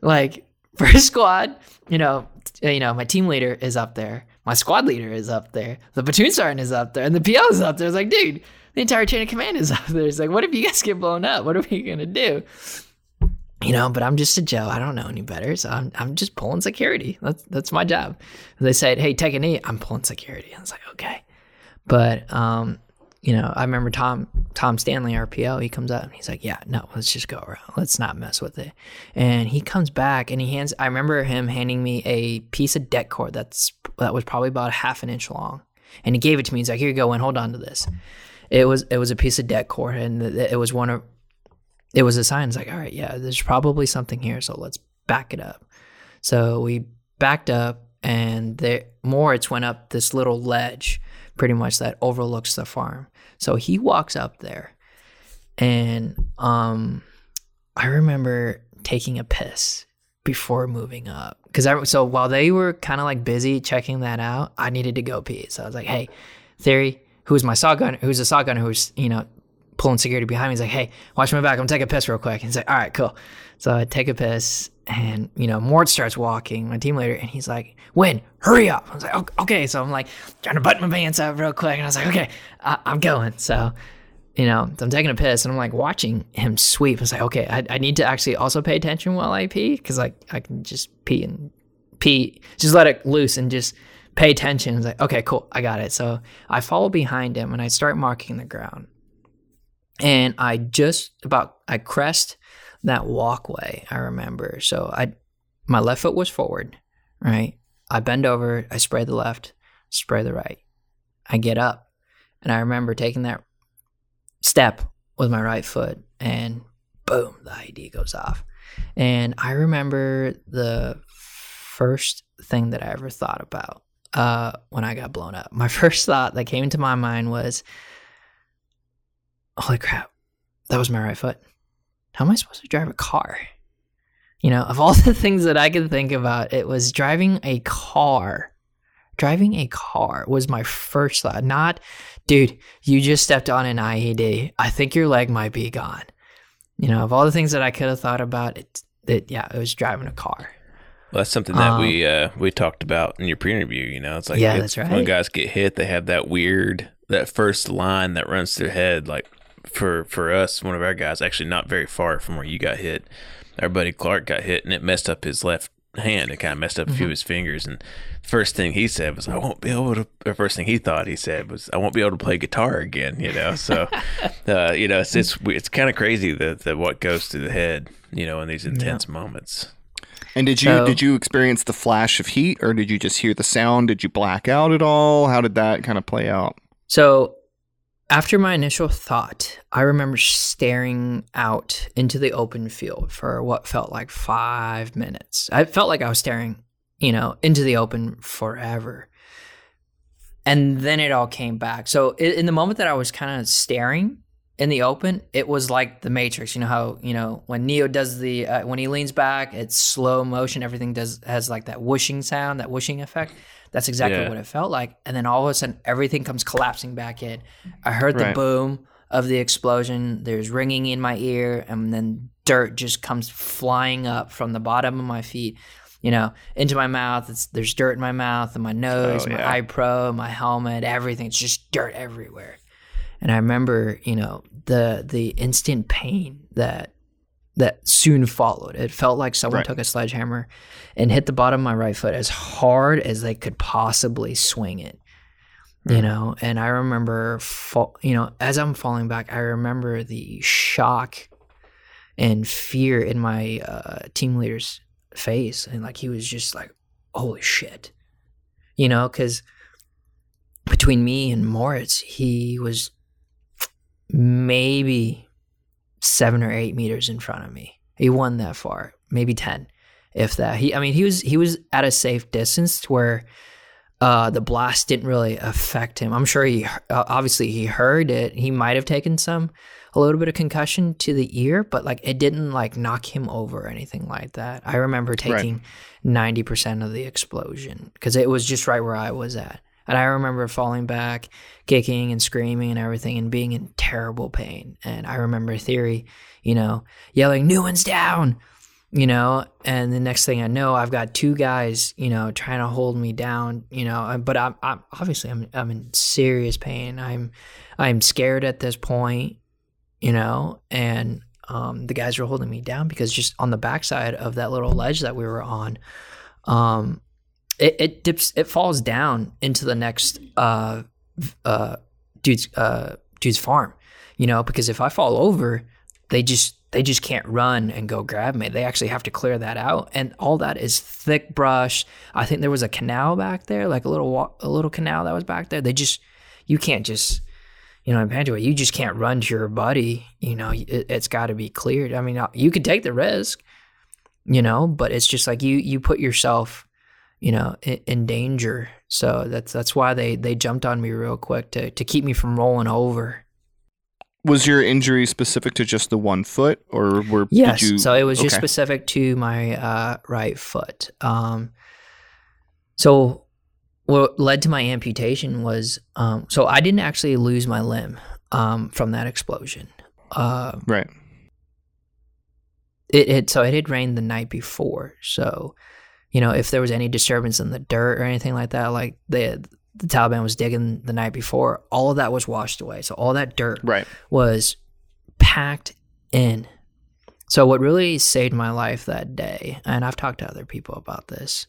Like first squad, you know, you know, my team leader is up there. My squad leader is up there. The platoon sergeant is up there. And the PL is up there. It's like, dude, the entire chain of command is up there. It's like, what if you guys get blown up? What are we gonna do? You know, but I'm just a Joe. I don't know any better. So I'm I'm just pulling security. That's that's my job. They said, Hey, take a knee. I'm pulling security. I was like, okay. But um, you know, I remember Tom Tom Stanley, RTO, he comes up and he's like, Yeah, no, let's just go around. Let's not mess with it. And he comes back and he hands I remember him handing me a piece of det cord that's that was probably about half an inch long. And he gave it to me. He's like, Here you go, and hold on to this. It was it was a piece of det cord and it was one of it was a sign. It's like, all right, yeah, there's probably something here, so let's back it up. So we backed up and there Moritz went up this little ledge pretty much that overlooks the farm. So he walks up there and um I remember taking a piss before moving up because I so while they were kind of like busy checking that out, I needed to go pee. So I was like, "Hey, Theory, who's my saw gunner, who's a saw gunner, who's you know pulling security behind me. He's like, "Hey, watch my back. I'm taking a piss real quick." And he's like, "All right, cool." So I take a piss, and you know, Mort starts walking, my team leader, and he's like, "Win, hurry up!" I was like, "Okay." So I'm like trying to button my pants up real quick, and I was like, "Okay, I- I'm going." So you know, I'm taking a piss and I'm like watching him sweep. I was like, okay, I, I need to actually also pay attention while I pee because like I can just pee and pee, just let it loose and just pay attention. It's like, okay, cool, I got it. So I follow behind him and I start marking the ground. And I just about I crest that walkway. I remember. So I, my left foot was forward, right. I bend over, I spray the left, spray the right. I get up, and I remember taking that step with my right foot and boom the IED goes off and I remember the first thing that I ever thought about uh, when I got blown up my first thought that came into my mind was holy crap that was my right foot how am I supposed to drive a car you know of all the things that I could think about it was driving a car driving a car was my first thought not dude, you just stepped on an IED. I think your leg might be gone. You know, of all the things that I could have thought about, it, it yeah, it was driving a car. Well, that's something that Um, we uh, we talked about in your pre-interview. You know, it's like Yeah, it's- that's when guys get hit, they have that weird that first line that runs through their head. Like for for us, one of our guys actually not very far from where you got hit. Our buddy Clark got hit, and it messed up his left hand. It kind of messed up a few of his fingers. And first thing he said was, "I won't be able to." The first thing he thought he said was, "I won't be able to play guitar again." You know, so uh, you know, it's it's it's kind of crazy that, that what goes through the head. You know, in these intense moments. And did you So- did you experience the flash of heat, or did you just hear the sound? Did you black out at all? How did that kind of play out? So, after my initial thought, I remember staring out into the open field for what felt like five minutes. I felt like I was staring, you know, into the open forever. And then it all came back. So, in the moment that I was kind of staring in the open, it was like the Matrix. You know how you know when Neo does the uh, when he leans back, it's slow motion. Everything does has like that whooshing sound, that whooshing effect. That's exactly Yeah. what it felt like. And then all of a sudden, everything comes collapsing back in. I heard the Right. boom of the explosion. There's ringing in my ear, and then dirt just comes flying up from the bottom of my feet, you know, into my mouth. It's, there's dirt in my mouth and my nose, Oh, my eye pro, my helmet, everything. It's just dirt everywhere. And I remember, you know, the the instant pain that that soon followed. It felt like someone Right. took a sledgehammer and hit the bottom of my right foot as hard as they could possibly swing it. You know, and I remember, fall, you know, as I'm falling back, I remember the shock and fear in my uh, team leader's face, and like he was just like, "Holy shit," you know, because between me and Moritz, he was maybe seven or eight meters in front of me. He won that far, maybe ten, if that. He, I mean, he was he was at a safe distance to where uh, the blast didn't really affect him. I'm sure he uh, obviously he heard it. He might have taken some a little bit of concussion to the ear, but like it didn't like knock him over or anything like that. I remember taking ninety percent of the explosion because it was just right where I was at. And I remember falling back, kicking and screaming and everything and being in terrible pain. And I remember Theory, you know, yelling, Nguyen's down, you know. And the next thing I know, I've got two guys, you know, trying to hold me down, you know. But I'm, I'm obviously I'm, I'm in serious pain. I'm, I'm scared at this point, you know. And um, the guys were holding me down because just on the backside of that little ledge that we were on, um, it, it dips it falls down into the next uh uh dude's uh dude's farm you know because if i fall over they just they just can't run and go grab me. They actually have to clear that out. And all that is thick brush. I think there was a canal back there like a little a little canal that was back there. They just you can't just you know in Panjwai, you just can't run to your buddy you know it, it's got to be cleared. I mean uh, you could take the risk you know but it's just like you you put yourself you know in, in danger so that's that's why they they jumped on me real quick to to keep me from rolling over Was your injury specific to just the one foot, or were yes you, so it was just specific to my uh right foot um so what led to my amputation was um so i didn't actually lose my limb um, from that explosion. Uh, Right. it, it so it had rained the night before, so you know if there was any disturbance in the dirt or anything like that, like the the Taliban was digging the night before, all of that was washed away. So all that dirt Right. was packed in. So what really saved my life that day, and I've talked to other people about this.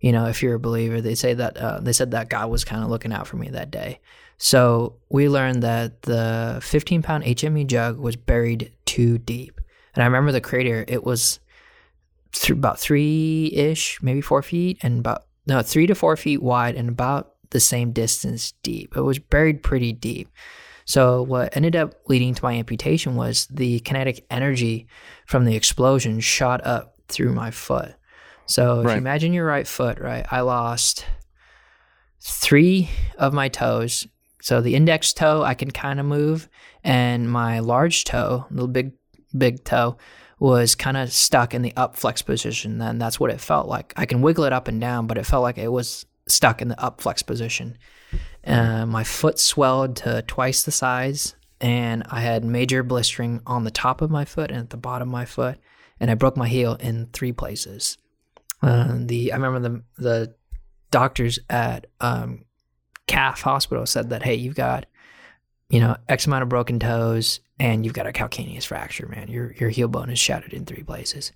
You know, if you're a believer, they say that uh, they said that God was kind of looking out for me that day. So we learned that the 15 pound HME jug was buried too deep, and I remember the crater. It was th- about three ish, maybe four feet, and about no three to four feet wide, and about the same distance deep. It was buried pretty deep. So what ended up leading to my amputation was the kinetic energy from the explosion shot up through my foot. So if Right. you imagine your right foot, right, I lost three of my toes. So the index toe I can kind of move, and my large toe, the big big toe, was kind of stuck in the up flex position. Then that's what it felt like. I can wiggle it up and down, but it felt like it was stuck in the up flex position. Uh, my foot swelled to twice the size, and I had major blistering on the top of my foot and at the bottom of my foot, and I broke my heel in three places. Uh, the I remember the the doctors at um, KAF Hospital said that hey, you've got you know X amount of broken toes, and you've got a calcaneus fracture, man. Your your heel bone is shattered in three places.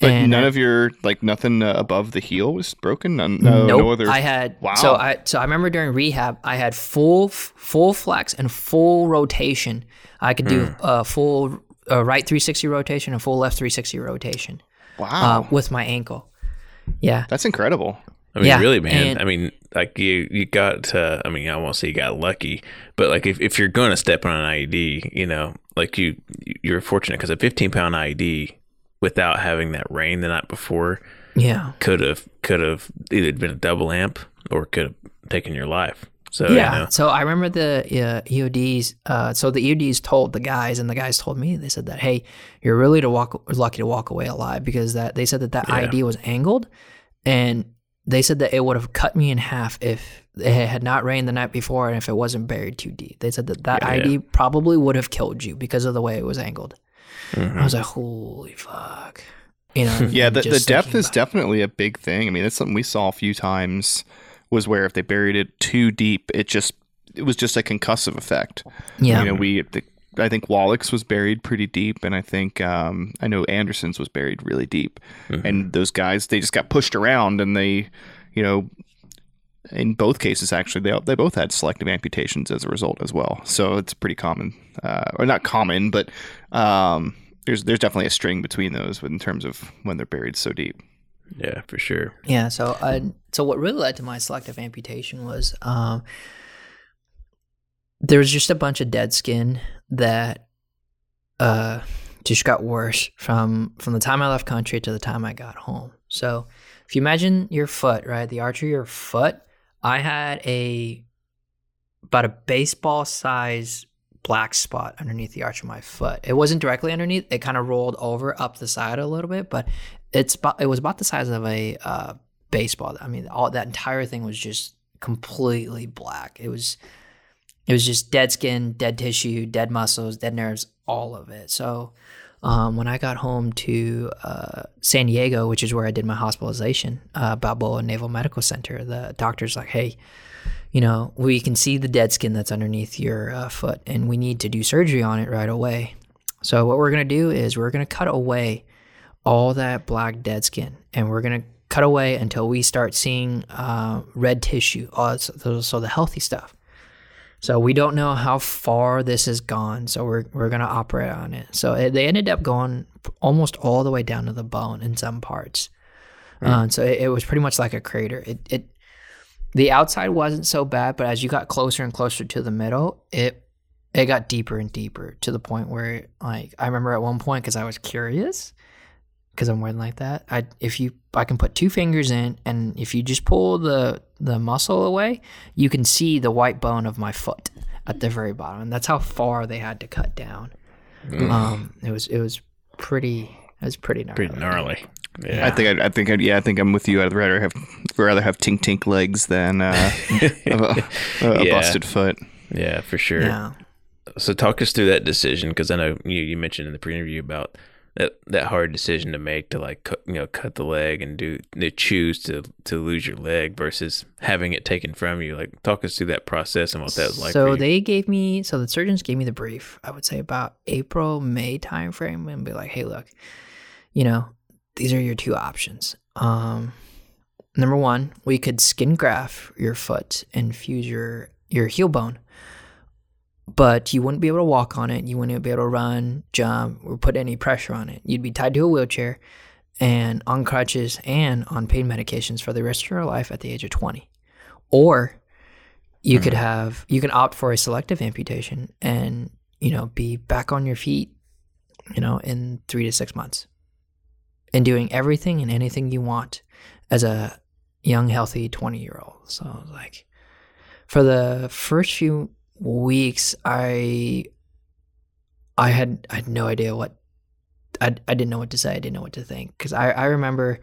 But And none I- of your like nothing uh, above the heel was broken. None, no, nope. no other. I had Wow. so I so I remember during rehab I had full full flex and full rotation. I could do a full uh, right 360 rotation and full left 360 rotation wow, uh, with my ankle. Yeah, that's incredible. I mean, Yeah, really, man. I mean, like you, you got. Uh, I mean, I won't say you got lucky, but like if, if you're going to step on an IED, you know, like you, you're fortunate because a 15 pound IED, without having that rain the night before, yeah, could have could have either been a double amp or could have taken your life. So yeah. you know, So I remember the uh, EODs. Uh, so the EODs told the guys, and the guys told me. They said that hey, you're really to walk lucky to walk away alive because that they said that that Yeah. IED was angled, and they said that it would have cut me in half if it had not rained the night before and if it wasn't buried too deep. They said that that Yeah, IED probably would have killed you because of the way it was angled. Mhm. I was like, holy fuck. You know, Yeah, the, the depth is definitely a big thing. I mean, that's something we saw a few times. Was where if they buried it too deep, it just it was just a concussive effect. Yeah. You know, we the, I think Wallach's was buried pretty deep, and I think um, I know Anderson's was buried really deep. Mhm. And those guys, they just got pushed around, and they, you know, in both cases actually, they they both had selective amputations as a result as well. So it's pretty common, uh, or not common, but um, there's there's definitely a string between those in terms of when they're buried so deep. yeah, for sure. Yeah. So, uh, so what really led to my selective amputation was um, there was just a bunch of dead skin that uh, just got worse from from the time I left country to the time I got home. So, if you imagine your foot, right, the arch of your foot, I had a about a baseball size black spot underneath the arch of my foot. It wasn't directly underneath; it kind of rolled over up the side a little bit, but it's it was about the size of a uh, baseball. I mean, all that entire thing was just completely black. It was it was just dead skin, dead tissue, dead muscles, dead nerves, all of it. So um, when I got home to uh, San Diego, which is where I did my hospitalization, uh, Balboa Naval Medical Center, the doctor's like, "Hey, you know, we can see the dead skin that's underneath your uh, foot, and we need to do surgery on it right away." So what we're gonna do is we're gonna cut away all that black dead skin, and we're gonna cut away until we start seeing uh, red tissue, uh, so, so the healthy stuff. So we don't know how far this has gone, so we're we're gonna operate on it. So it, they ended up going almost all the way down to the bone in some parts. Uh, so it, it was pretty much like a crater. It it the outside wasn't so bad, but as you got closer and closer to the middle, it it got deeper and deeper to the point where like I remember at one point because I was curious because I'm wearing like that. I if you I can put two fingers in, and if you just pull the the muscle away, you can see the white bone of my foot at the very bottom, and that's how far they had to cut down. Um, it was it was pretty it was pretty gnarly. Pretty gnarly. I Yeah. think I, I think I'd, yeah I think I'm with you. I'd rather have rather have tink tink legs than uh, a, a, a Yeah. busted foot. Yeah, for sure. Yeah, So talk us through that decision because I know you, you mentioned in the pre-interview about that that hard decision to make to like cut, you know cut the leg and do to choose to to lose your leg versus having it taken from you. Like talk us through that process and what that was like. so they gave me so the surgeons gave me the brief i would say about april may timeframe and be like hey look you know these are your two options um number one we could skin graft your foot and fuse your your heel bone but you wouldn't be able to walk on it. You wouldn't be able to run jump or put any pressure on it. You'd be tied to a wheelchair and on crutches and on pain medications for the rest of your life at the age of 20 or you could mm-hmm. have you can opt for a selective amputation and you know be back on your feet you know in three to six months and doing everything and anything you want as a young healthy 20 year old so like for the first few weeks i i had i had no idea what i, I didn't know what to say i didn't know what to think because I, I remember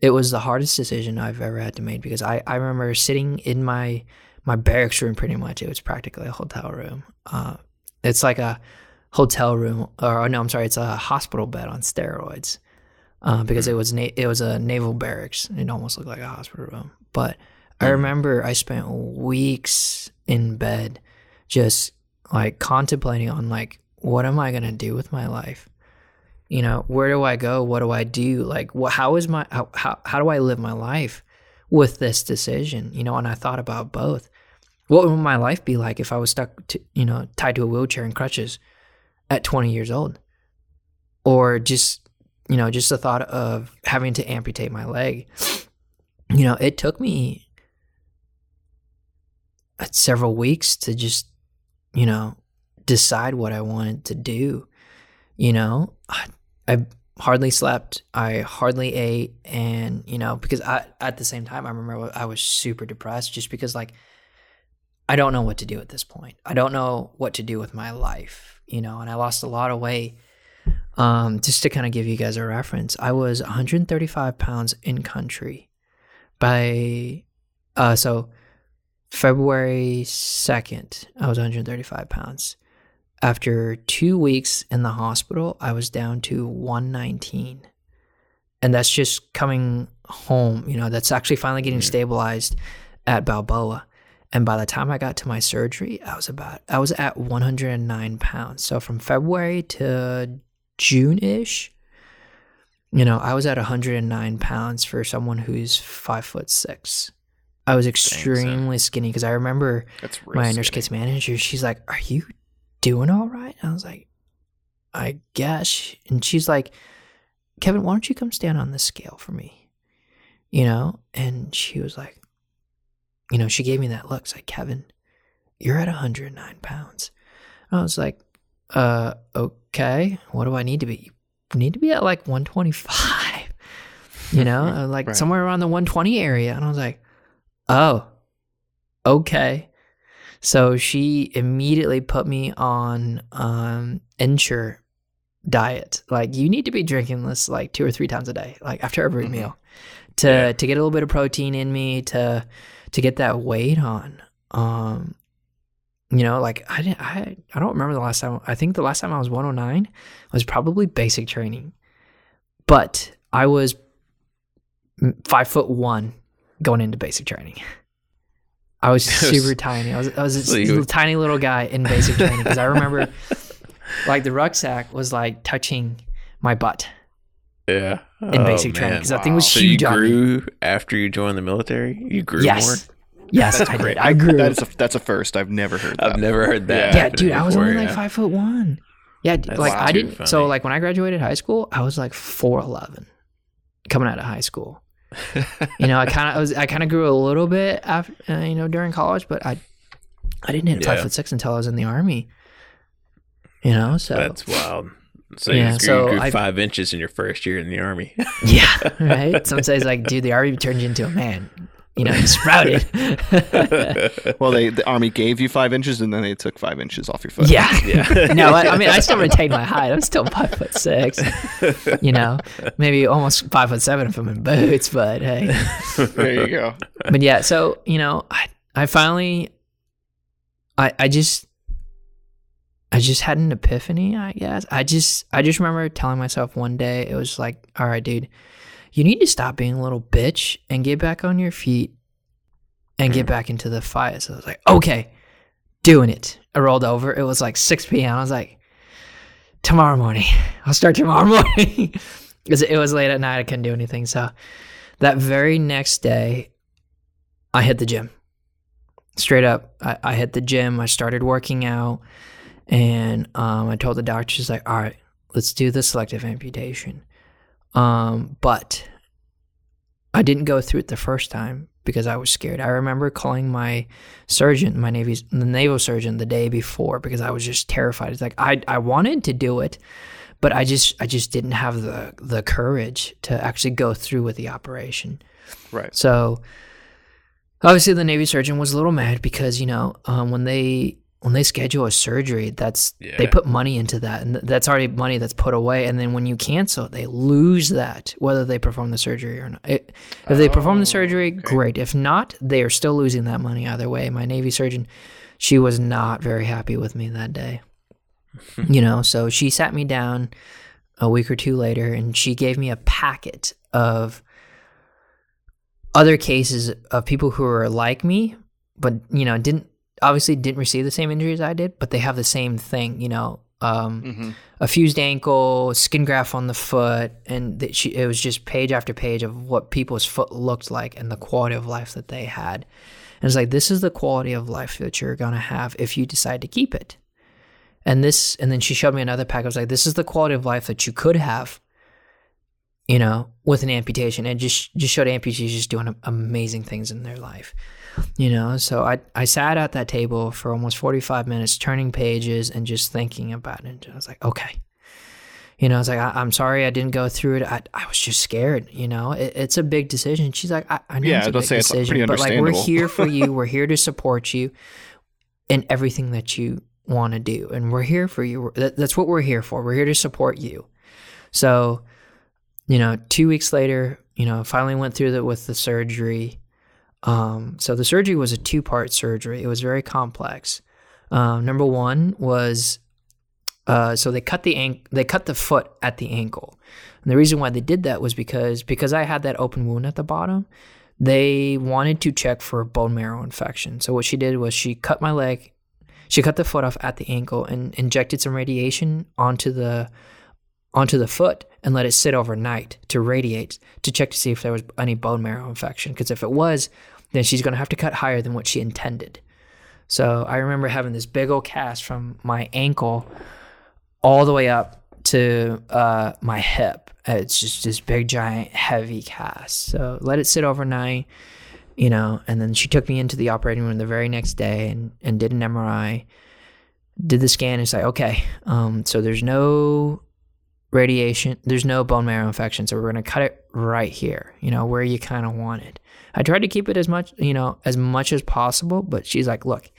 it was the hardest decision i've ever had to make because i, I remember sitting in my my barracks room pretty much. It was practically a hotel room. Uh, it's like a hotel room or no i'm sorry it's a hospital bed on steroids uh, because it was na- it was a naval barracks. It almost looked like a hospital room. But i remember i spent weeks in bed just like contemplating on like what am i going to do with my life? You know where do i go? What do i do? Like what, how is my how, how, how do i live my life with this decision? You know and i thought about both. What would my life be like if i was stuck to you know tied to a wheelchair and crutches at 20 years old? Or just you know just the thought of having to amputate my leg. You know it took me uh, several weeks to just you know decide what i wanted to do you know? I, I hardly slept. I hardly ate. And you know because i at the same time i remember i was super depressed just because like i don't know what to do at this point. I don't know what to do with my life you know? And i lost a lot of weight. Um just to kind of give you guys a reference i was 135 pounds in country by uh so february 2nd i was 135 pounds after two weeks in the hospital, I was down to 119. And that's just coming home. You know, that's actually finally getting stabilized at Balboa. And by the time I got to my surgery, I was about, I was at 109 pounds. So from February to June ish, you know, I was at 109 pounds for someone who's five foot six. I was extremely skinny because I remember my real nurse skinny. case manager, she's like, Are you doing all right? I was like, I guess. And she's like, Kevin, why don't you come stand on this scale for me? You know? And she was like, You know, she gave me that look. It's like, Kevin, you're at 109 pounds. I was like, Uh, okay. What do I need to be? You need to be at like 125. You know, like Right. somewhere around the 120 area. And I was like, Oh, okay. So she immediately put me on um Ensure diet. Like you need to be drinking this like two or three times a day, like after every Mhm. meal, to Yeah. to get a little bit of protein in me, to to get that weight on. Um, you know, like I didn't, I I don't remember the last time. I think the last time I was 109 was probably basic training, but I was five foot one going into basic training. I was super tiny. I was I was this So you- tiny little guy in basic training because I remember like the rucksack was like touching my butt yeah. in oh, basic training because that thing was Oh, So you huge on me. grew after you joined the military? You grew Yes, more? yes, That's I great. did. I grew. That's a, that's a first. I've never heard that. I've never heard that. Yeah, yeah, happen dude, I was before, only like yeah. five foot one. Yeah, That's like I didn't. So like when I graduated high school, I was like four eleven, coming out of high school. You know, I kind of I was I kind of grew a little bit after uh, you know during college, but I I didn't hit five Yeah. foot six until I was in the army. You know, so That's wild. So Yeah, you grew, so grew I- five inches in your first year in the army. yeah, right. Some says like, dude, the army turned you into a man. You know, you sprouted. Well, they the army gave you five inches, and then they took five inches off your foot. Yeah. Yeah. no, I, I mean, I still retained my height. I'm still five foot six. You know, maybe almost five foot seven if I'm in boots, but hey. there you go. But yeah, so, you know, I, I finally, I, I just, I just had an epiphany, I guess. I just I just remember telling myself one day it was like, "All right, dude, you need to stop being a little bitch and get back on your feet and get back into the fight." So I was like, "Okay, doing it." I rolled over. It was like 6 p.m. I was like, "Tomorrow morning. I'll start tomorrow morning." Because it was late at night, I couldn't do anything. So that very next day, I hit the gym. Straight up, I, I hit the gym. I started working out, and um, I told the doctor, she's like, "All right, let's do the selective amputation." Um, but I didn't go through it the first time because I was scared. I remember calling my surgeon, my Navy's the naval surgeon, the day before because I was just terrified. It's like I I wanted to do it, but I just I just didn't have the the courage to actually go through with the operation. Right. So obviously the Navy surgeon was a little mad because you know um, when they when they schedule a surgery, that's they put money into that, and that's already money that's put away. And then when you cancel, they lose that whether they perform the surgery or not. It, if they perform the oh, surgery, great. If not, they are still losing that money either way. My Navy surgeon, she was not very happy with me that day. you know, so she sat me down a week or two later, and she gave me a packet of other cases of people who are like me, but you know didn't obviously didn't receive the same injury as I did, but they have the same thing. You know, um, Mm-hmm. a fused ankle, skin graft on the foot, and that she, it was just page after page of what people's foot looked like and the quality of life that they had. And it's like this is the quality of life that you're gonna have if you decide to keep it. And this, and then she showed me another pack. I was like, this is the quality of life that you could have you know, with an amputation, and just just showed amputees just doing amazing things in their life, you know. So I I sat at that table for almost forty five minutes, turning pages and just thinking about it. And I was like, okay, you know, I was like, I, I'm sorry I didn't go through it. I I was just scared, you know. It, it's a big decision. She's like, I, I know Yeah, it's a big decision, pretty but like we're here for you. We're here to support you in everything that you want to do, and we're here for you. That, that's what we're here for. We're here to support you. So you know, two weeks later, you know, finally went through the, with the surgery. Um, so the surgery was a two part surgery. It was very complex. Um, number one was, uh, so they cut the ank- they cut the foot at the ankle, and the reason why they did that was because because I had that open wound at the bottom. They wanted to check for bone marrow infection. So what she did was she cut my leg, she cut the foot off at the ankle and injected some radiation onto the onto the foot and let it sit overnight to radiate to check to see if there was any bone marrow infection. Because if it was, then she's going to have to cut higher than what she intended. So I remember having this big old cast from my ankle all the way up to uh, my hip. It's just this big, giant, heavy cast. So let it sit overnight, you know, and then she took me into the operating room the very next day and, and did an MRI, did the scan. And it's like, okay, um, so there's no radiation. There's no bone marrow infection, so we're gonna cut it right here. You know where you kind of want it. I tried to keep it as much, you know, as much as possible, but she's like, "Look,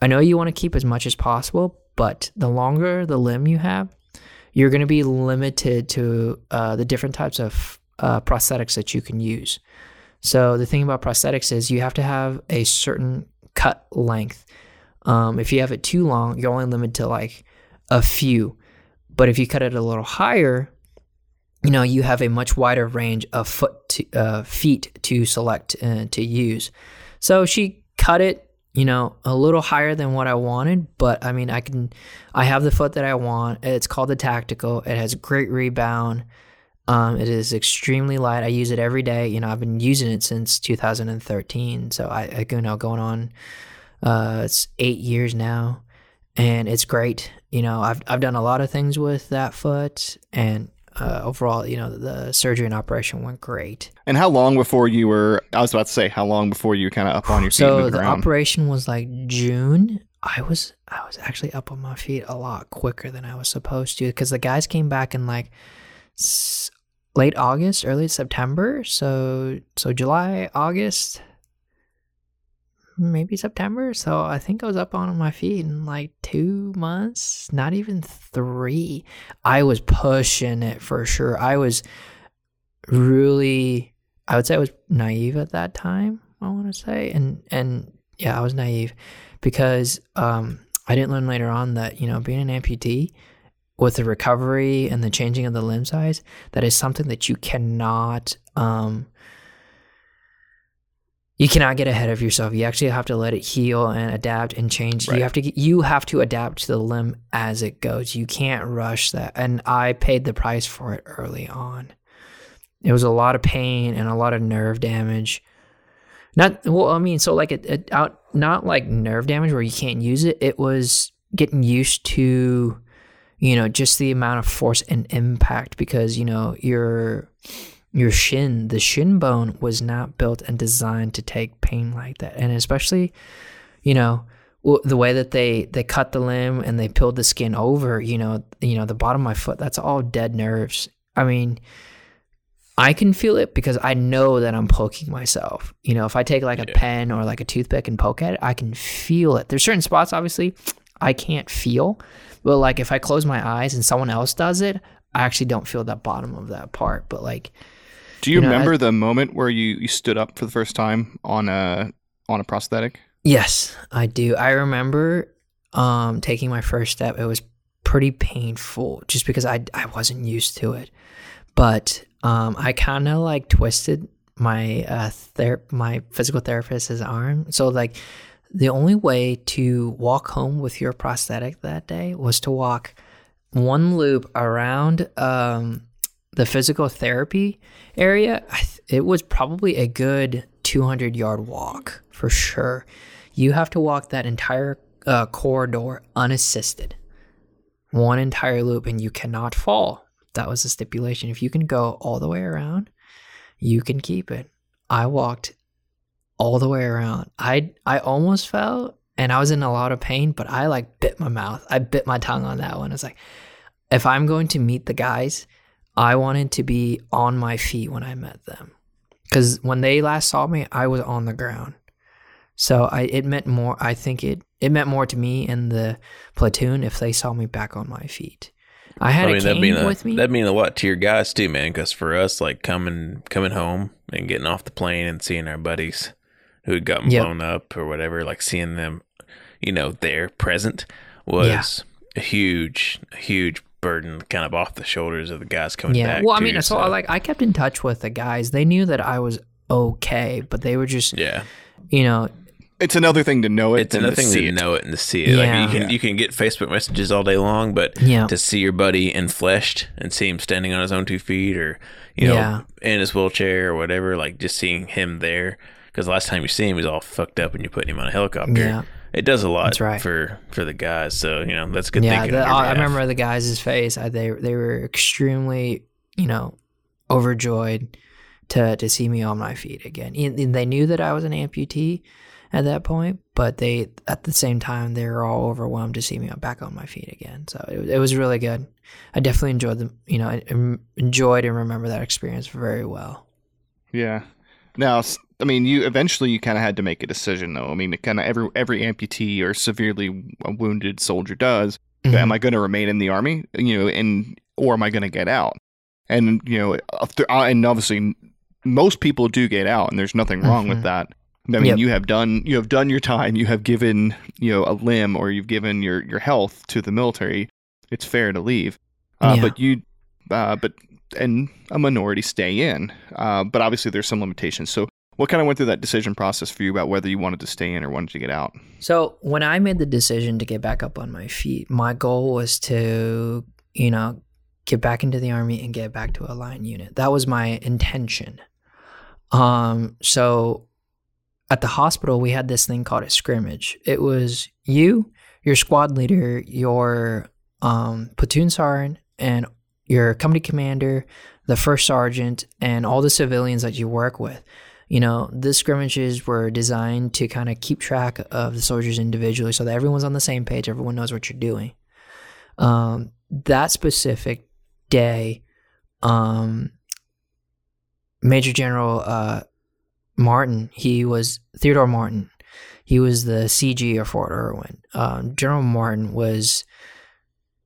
I know you want to keep as much as possible, but the longer the limb you have, you're gonna be limited to uh, the different types of uh, prosthetics that you can use. So the thing about prosthetics is you have to have a certain cut length. Um, if you have it too long, you're only limited to like a few. But if you cut it a little higher, you know you have a much wider range of foot to, uh, feet to select uh, to use. So she cut it, you know, a little higher than what I wanted. But I mean, I can, I have the foot that I want. It's called the Tactical. It has great rebound. Um, it is extremely light. I use it every day. You know, I've been using it since 2013. So I, I you know, going on, uh, it's eight years now and it's great. You know, I've I've done a lot of things with that foot, and uh, overall, you know, the surgery and operation went great. And how long before you were? I was about to say how long before you were kind of up on your feet So moving the operation was like June. I was I was actually up on my feet a lot quicker than I was supposed to because the guys came back in like late August, early September. So so July, August, maybe September. So I think I was up on my feet in like two months, not even three. I was pushing it for sure. I was really, I would say I was naive at that time. I want to say, and and yeah, I was naive because um, I didn't learn later on that, you know, being an amputee with the recovery and the changing of the limb size, that is something that you cannot um you cannot get ahead of yourself. You actually have to let it heal and adapt and change. Right. You have to you have to adapt to the limb as it goes. You can't rush that. And I paid the price for it early on. It was a lot of pain and a lot of nerve damage. Not well, I mean, so like it, it out not like nerve damage where you can't use it. It was getting used to, you know, just the amount of force and impact because you know your your shin, the shin bone was not built and designed to take pain like that, and especially, you know, the way that they they cut the limb and they peeled the skin over, you know, you know, the bottom of my foot, that's all dead nerves. I mean, I can feel it because I know that I'm poking myself. You know, if I take like a pen or like a toothpick and poke at it, I can feel it. There's certain spots, obviously, I can't feel. But like if I close my eyes and someone else does it, I actually don't feel that bottom of that part. But like, Do you, You know, remember as- the moment where you, you stood up for the first time on a on a prosthetic? yes, I do. I remember um, taking my first step. It was pretty painful just because I, I wasn't used to it. But um, I kind of like twisted my uh, ther- my physical therapist's arm. So like the only way to walk home with your prosthetic that day was to walk one loop around um, the physical therapy area. It was probably a good 200 yard walk for sure. You have to walk that entire uh, corridor unassisted, one entire loop, and you cannot fall. That was the stipulation. If you can go all the way around, you can keep it. I walked all the way around. I I almost fell and I was in a lot of pain, but I like bit my mouth. I bit my tongue on that one. It's like if I'm going to meet the guys, I wanted to be on my feet when I met them. Cuz when they last saw me, I was on the ground. So I it meant more I think it it meant more to me and the platoon if they saw me back on my feet. I had I a mean, that'd cane a, with me. that'd mean a lot to your guys too, man. Because for us, like coming coming home and getting off the plane and seeing our buddies who had gotten Yep. blown up or whatever, like seeing them, you know, there present was a huge, huge burden, kind of off the shoulders of the guys coming back. yeah. back. Well, I too, mean, so I like I kept in touch with the guys. They knew that I was okay, but they were just, yeah, you know, It's another thing to know it it's another thing see to it. know it and to see it. Like Yeah. you can Yeah. you can get Facebook messages all day long, but Yeah. to see your buddy in fleshed and see him standing on his own two feet, or you know, Yeah. in his wheelchair or whatever, like just seeing him there. Because the last time you see him, he's all fucked up, and you're putting him on a helicopter. Yeah. It does a lot That's right. for for the guys. So you know that's good yeah. thinking. The, I remember the guys' face. I, they they were extremely, you know, overjoyed to to see me on my feet again. And and they knew that I was an amputee at that point, but they at the same time they were all overwhelmed to see me back on my feet again. So it, was- it was really good. I definitely enjoyed the you know I, I enjoyed and remember that experience very well. Yeah. Now, s- I mean, you eventually you kind of had to make a decision, though. I mean, kind of every every amputee or severely wounded soldier does. Mhm. Am I going to remain in the army? You know, and or am I going to get out? And you know, uh, and obviously, most people do get out, and there's nothing wrong Mhm. with that. I mean, Yep. you have done you have done your time. You have given you know a limb, or you've given your your health to the military. It's fair to leave, uh, Yeah. but you, uh, but and a minority stay in. Uh, but obviously, there's some limitations. So, what kind of went through that decision process for you about whether you wanted to stay in or wanted to get out? So when I made the decision to get back up on my feet, my goal was to, you know, get back into the army and get back to a line unit. That was my intention. Um, so at the hospital, we had this thing called a scrimmage. It was you, your squad leader, your um, platoon sergeant, and your company commander, the first sergeant, and all the civilians that you work with you know, the scrimmages were designed to kind of keep track of the soldiers individually so that everyone's on the same page, everyone knows what you're doing. Um, that specific day, um, Major General uh, Martin, he was Theodore Martin, he was the CG of Fort Irwin. Um, General Martin was,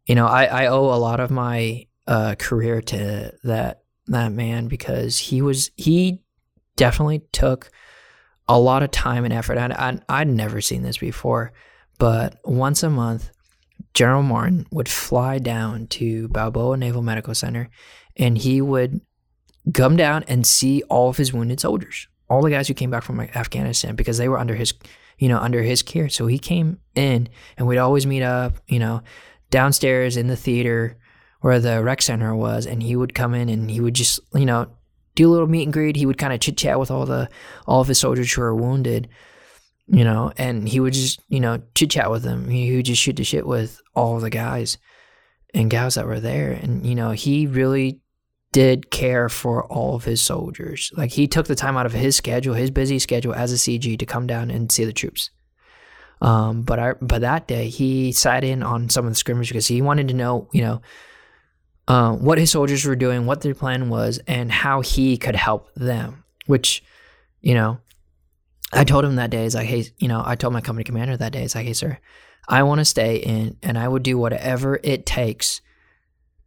you know, I, I owe a lot of my uh, career to that that man because he was he definitely took a lot of time and effort. And I, I'd never seen this before, but once a month, General Martin would fly down to Balboa Naval Medical Center and he would come down and see all of his wounded soldiers, all the guys who came back from Afghanistan because they were under his, you know, under his care. So he came in and we'd always meet up, you know, downstairs in the theater where the rec center was and he would come in and he would just, you know, do a little meet and greet. He would kind of chit chat with all the all of his soldiers who were wounded, you know, and he would just, you know, chit chat with them. He would just shoot the shit with all the guys and gals that were there. And, you know, he really did care for all of his soldiers. Like he took the time out of his schedule, his busy schedule as a CG to come down and see the troops. Um, but I, but that day he sat in on some of the skirmishes because he wanted to know, you know, uh, what his soldiers were doing, what their plan was, and how he could help them. Which, you know, I told him that day is like, hey, you know, I told my company commander that day is like, hey, sir, I want to stay in, and I would do whatever it takes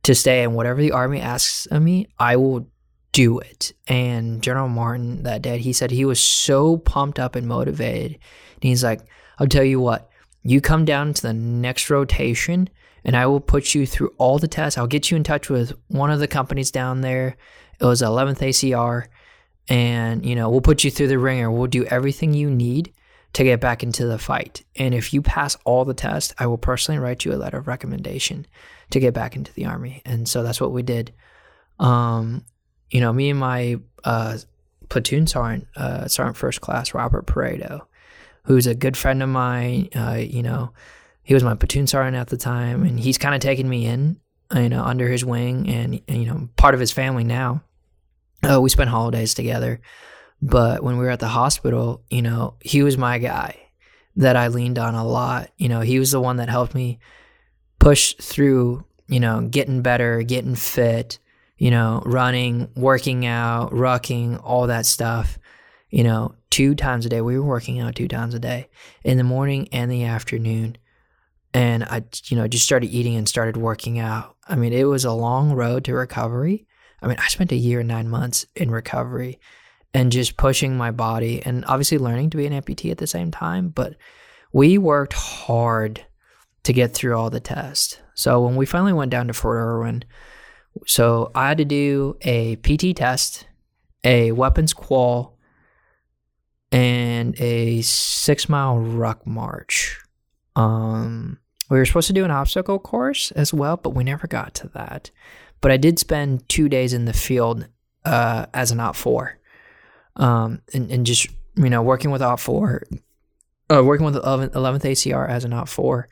to stay in. Whatever the army asks of me, I will do it. And General Martin that day, he said he was so pumped up and motivated. And he's like, I'll tell you what, you come down to the next rotation and I will put you through all the tests. I'll get you in touch with one of the companies down there. It was 11th ACR. And, you know, we'll put you through the ringer. We'll do everything you need to get back into the fight. And if you pass all the tests, I will personally write you a letter of recommendation to get back into the army. And so that's what we did. Um, you know, me and my uh, platoon sergeant, uh, sergeant first class, Robert Pareto, who's a good friend of mine, uh, you know, he was my platoon sergeant at the time, and he's kind of taken me in, you know, under his wing, and, and you know, part of his family now. Uh, we spent holidays together, but when we were at the hospital, you know, he was my guy that I leaned on a lot. You know, he was the one that helped me push through, you know, getting better, getting fit, you know, running, working out, rucking, all that stuff. You know, two times a day. We were working out two times a day in the morning and the afternoon and I, you know, just started eating and started working out. I mean, it was a long road to recovery. I mean, I spent a year and nine months in recovery and just pushing my body and obviously learning to be an amputee at the same time. But we worked hard to get through all the tests. So when we finally went down to Fort Irwin, so I had to do a PT test, a weapons qual, and a six mile ruck march. Um, we were supposed to do an obstacle course as well, but we never got to that. But I did spend two days in the field uh, as an OPFOR, um, and, and just you know working with OPFOR, uh, working with 11th, 11th ACR as an OPFOR,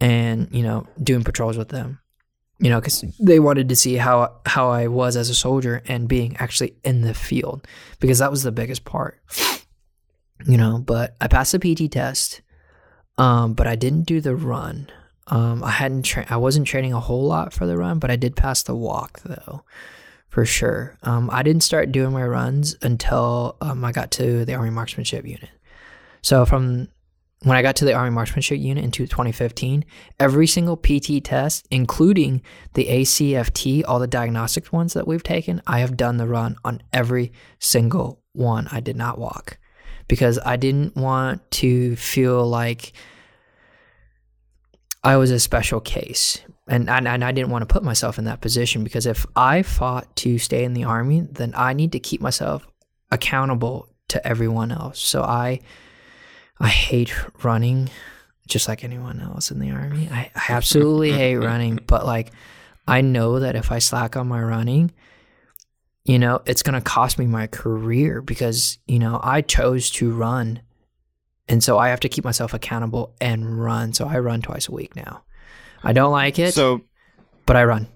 and you know doing patrols with them. You know, because they wanted to see how how I was as a soldier and being actually in the field, because that was the biggest part. You know, but I passed the PT test um, but I didn't do the run. Um, I hadn't tra- I wasn't training a whole lot for the run, but I did pass the walk though, for sure. Um, I didn't start doing my runs until um, I got to the Army Marksmanship Unit. So from when I got to the Army Marksmanship Unit in 2015, every single PT test, including the ACFT, all the diagnostic ones that we've taken, I have done the run on every single one. I did not walk because I didn't want to feel like I was a special case. And, and, and I didn't want to put myself in that position because if I fought to stay in the army, then I need to keep myself accountable to everyone else. So I I hate running just like anyone else in the army. I, I absolutely hate running, but like I know that if I slack on my running, you know, it's going to cost me my career because, you know, I chose to run. And so I have to keep myself accountable and run. So I run twice a week now. I don't like it. So, but I run.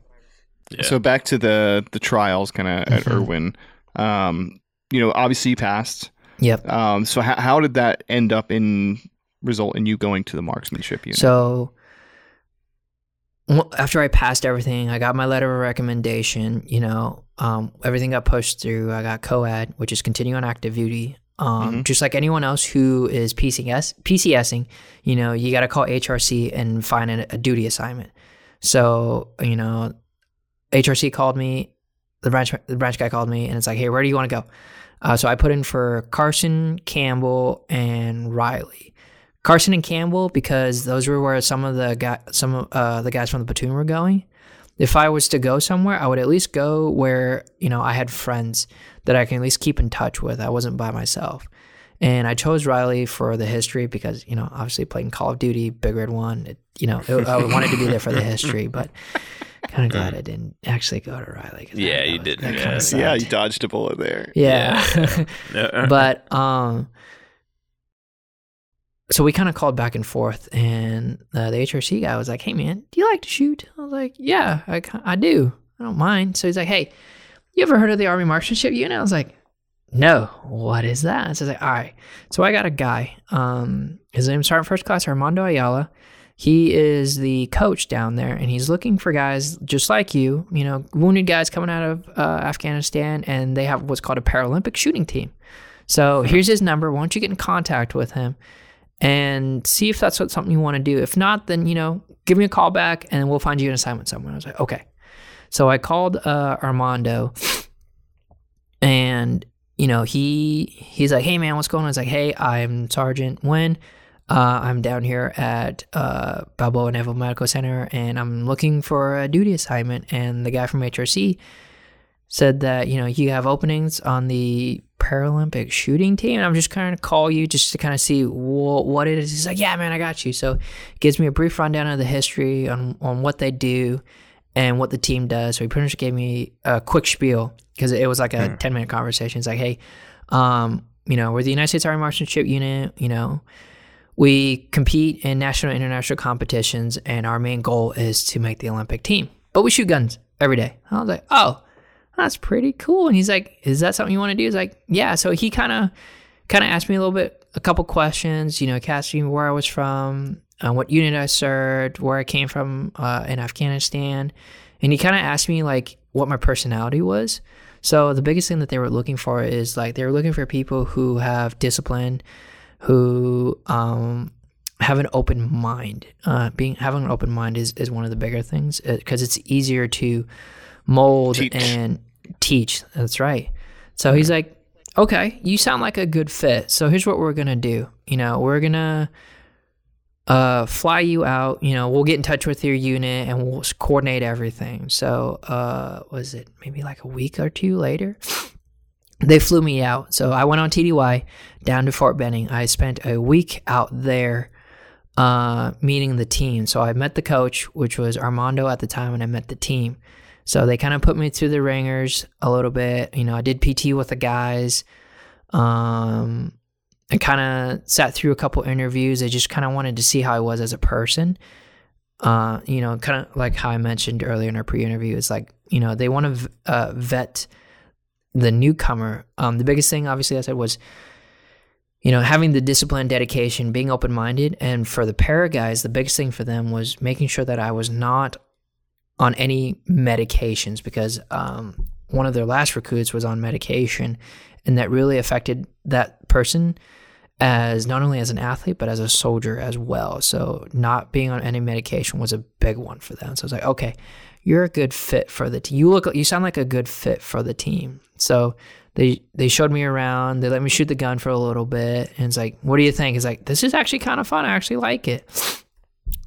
Yeah. so back to the the trials, kind of at Mhm. Irwin. Um, you know, obviously you passed. Yep. Um, so how how did that end up in result in you going to the marksmanship unit? So after I passed everything, I got my letter of recommendation. You know, um, everything got pushed through. I got COAD, which is continuing on active duty. Um, Mhm. Just like anyone else who is PCS, PCSing, you know, you got to call HRC and find a, a duty assignment. So, you know, HRC called me, the branch, the branch guy called me, and it's like, hey, where do you want to go? Uh, so I put in for Carson, Campbell, and Riley. Carson and Campbell because those were where some of the guy, some of uh, the guys from the platoon were going. If I was to go somewhere, I would at least go where you know I had friends that I can at least keep in touch with. I wasn't by myself, and I chose Riley for the history because you know obviously playing Call of Duty, Big Red One. It, you know it, I wanted to be there for the history, but kind of glad I didn't actually go to Riley. 'cause Yeah, that- you that- didn't, yeah. Yeah, you dodged a bullet there. yeah. No. but um so we kind of called back and forth and uh, the hrc guy was like hey man do you like to shoot? I was like yeah i, I do. I don't mind. So he's like hey you ever heard of the army marksmanship unit? I was like no what is that? So i like all right. So i got a guy um his name's sergeant first class armando ayala. He is the coach down there and he's looking for guys just like you you know wounded guys coming out of uh, afghanistan and they have what's called a paralympic shooting team. So here's his number. Why don't you get in contact with him and see if that's what, something you want to do? If not, then, you know, give me a call back and we'll find you an assignment somewhere. I was like, okay. So I called uh, Armando and, you know, he he's like, hey, man, what's going on? I was like, hey, I'm Sergeant Nguyen. Uh, I'm down here at uh, Balboa Naval Medical Center and I'm looking for a duty assignment. And the guy from HRC said that you know you have openings on the Paralympic shooting team, and I'm just kind of call you just to kind of see wh- what it is. He's like, yeah, man, I got you. So gives me a brief rundown of the history on on what they do and what the team does. So he pretty much gave me a quick spiel because it was like a 10 minute conversation. He's like, hey, um, you know, we're the United States Army Marksmanship Unit. You know, we compete in national and international competitions, and our main goal is to make the Olympic team. But we shoot guns every day. I was like, oh, that's pretty cool. And he's like, is that something you want to do? He's like, yeah. So he kind of, kind of asked me a little bit, a couple questions. You know, me where I was from, uh, what unit I served, where I came from uh, in Afghanistan, and he kind of asked me like what my personality was. So the biggest thing that they were looking for is like they were looking for people who have discipline, who um, have an open mind. Uh, being having an open mind is, is one of the bigger things because it's easier to mold Teach. and teach. That's right. So he's like, okay, you sound like a good fit. So here's what we're gonna do. You know, we're gonna uh, fly you out. You know, we'll get in touch with your unit and we'll coordinate everything. So, uh, was it maybe like a week or two later? They flew me out. So I went on TDY down to Fort Benning. I spent a week out there uh, meeting the team. So I met the coach, which was Armando at the time, and I met the team. So they kind of put me through the ringers a little bit. You know, I did PT with the guys. Um, I kind of sat through a couple interviews. I just kind of wanted to see how I was as a person. Uh, you know, kind of like how I mentioned earlier in our pre-interview, it's like you know they want to uh, vet the newcomer. Um, the biggest thing, obviously, I said was you know having the discipline, dedication, being open-minded, and for the para guys, the biggest thing for them was making sure that I was not on any medications because um, one of their last recruits was on medication, and that really affected that person as not only as an athlete but as a soldier as well. So not being on any medication was a big one for them. So I was like, okay, you're a good fit for the team. You look, you sound like a good fit for the team. So they they showed me around. They let me shoot the gun for a little bit, and it's like, what do you think? It's like this is actually kind of fun. I actually like it.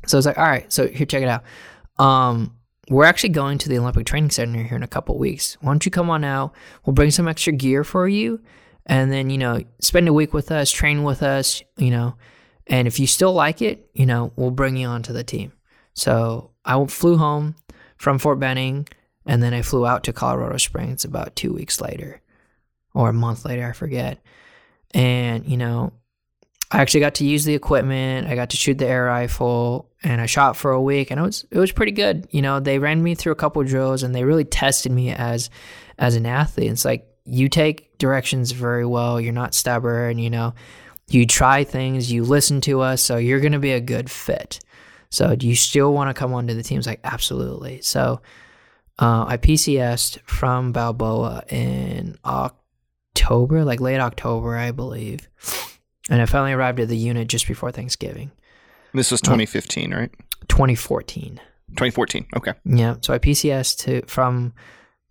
So I was like, all right, so here, check it out. Um, we're actually going to the Olympic Training Center here in a couple weeks. Why don't you come on out? We'll bring some extra gear for you, and then you know, spend a week with us, train with us, you know, and if you still like it, you know, we'll bring you onto the team. So I flew home from Fort Benning, and then I flew out to Colorado Springs about two weeks later, or a month later, I forget. And you know, I actually got to use the equipment. I got to shoot the air rifle, and I shot for a week, and it was it was pretty good. You know, they ran me through a couple drills, and they really tested me as as an athlete. It's like you take directions very well. You're not stubborn. You know, you try things. You listen to us, so you're gonna be a good fit. So, do you still want to come onto the team? It's like absolutely. So, uh, I PCSed from Balboa in October, like late October, I believe. And I finally arrived at the unit just before Thanksgiving, This was 2015, right? 2014. 2014. Okay. Yeah. So I PCS to from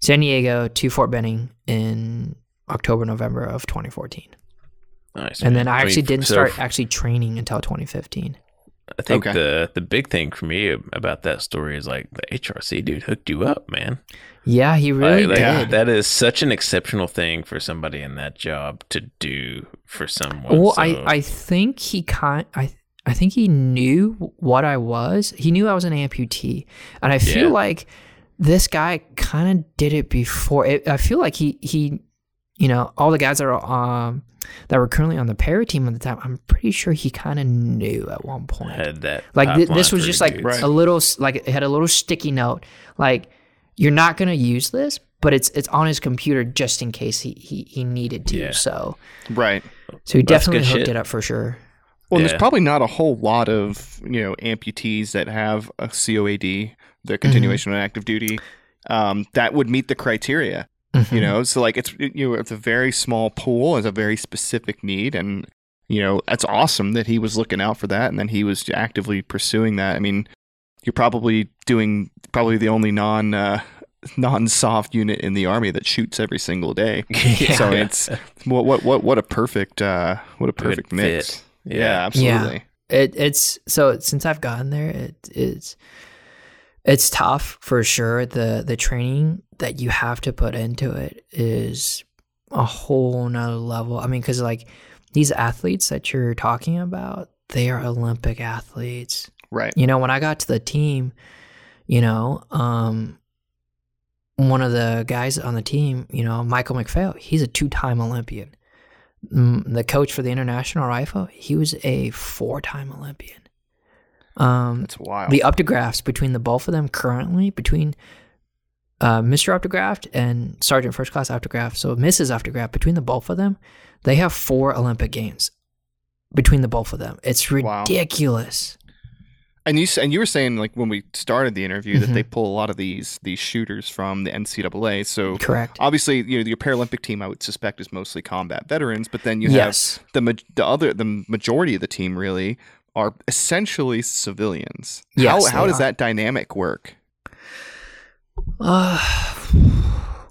San Diego to Fort Benning in October, November of 2014. Nice. and man. then I actually didn't start actually training until 2015. I think Okay. the the big thing for me about that story is like the HRC dude hooked you up, man. Yeah, he really Like, like, did. that is such an exceptional thing for somebody in that job to do for someone. Well, so- I, I think he kind I I think he knew what I was. He knew I was an amputee, and I feel Yeah. like this guy kind of did it before. It, I feel like he he, you know, all the guys that are um that were currently on the para team at the time. I'm pretty sure he kind of knew at one point. had that Like thi- pipeline this was just like dudes. A little like it had a little sticky note. Like you're not gonna use this, but it's it's on his computer just in case he he, he needed to. Yeah. So Right. so he That's definitely hooked shit. it up for sure. Well, Yeah. there's probably not a whole lot of you know amputees that have a COAD, their continuation on active duty, um, that would meet the criteria. Mm-hmm. You know, so like it's you know it's a very small pool, it's a very specific need, and you know that's awesome that he was looking out for that, and then he was actively pursuing that. I mean, you're probably doing probably the only non uh, non soft unit in the army that shoots every single day. So it's what what what what a perfect uh, what a perfect mix. fit. Yeah, Yeah. absolutely. It it's so since I've gotten there, it it's it's tough for sure. The the training that you have to put into it is a whole nother level. I mean, because like these athletes that you're talking about, they are Olympic athletes. Right. You know, when I got to the team, you know, um, one of the guys on the team, you know, Michael McPhail, he's a two-time Olympian. Mm, The coach for the international rifle, he was a four-time Olympian. Um, That's wild. the Uptagraffts between the both of them currently between uh, Mr. Uptagrafft and Sergeant First Class Uptagrafft, so Mrs. Uptagrafft, between the both of them, they have four Olympic games between the both of them. It's Wow. ridiculous. and you and you were saying like when we started the interview that Mhm. they pull a lot of these these shooters from the NCAA. So Correct. obviously, you know, your Paralympic team I would suspect is mostly combat veterans, but then you yes. have the the other the majority of the team really are essentially civilians. Yes, how how does are. that dynamic work? Uh,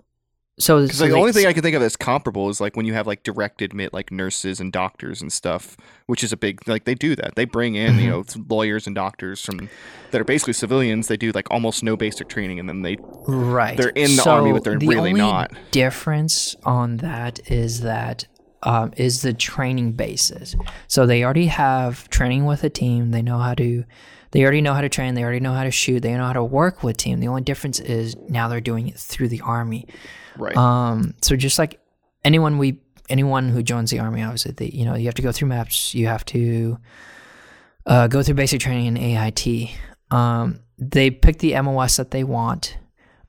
so, so the only thing I can think of that's comparable is like when you have like direct admit like nurses and doctors and stuff, which is a big like they do that. They bring in you know lawyers and doctors from that are basically civilians. They do like almost no basic training, and then they right. they're in the So army, but they're the really only not. Difference on that is that um, is the training basis. So they already have training with a team. They know how to. They already know how to train. They already know how to shoot. They know how to work with team. The only difference is now they're doing it through the army. right. Um, so just like anyone we anyone who joins the army, obviously, they, you know, you have to go through MEPS. You have to uh, go through basic training in AIT. Um, they pick the MOS that they want.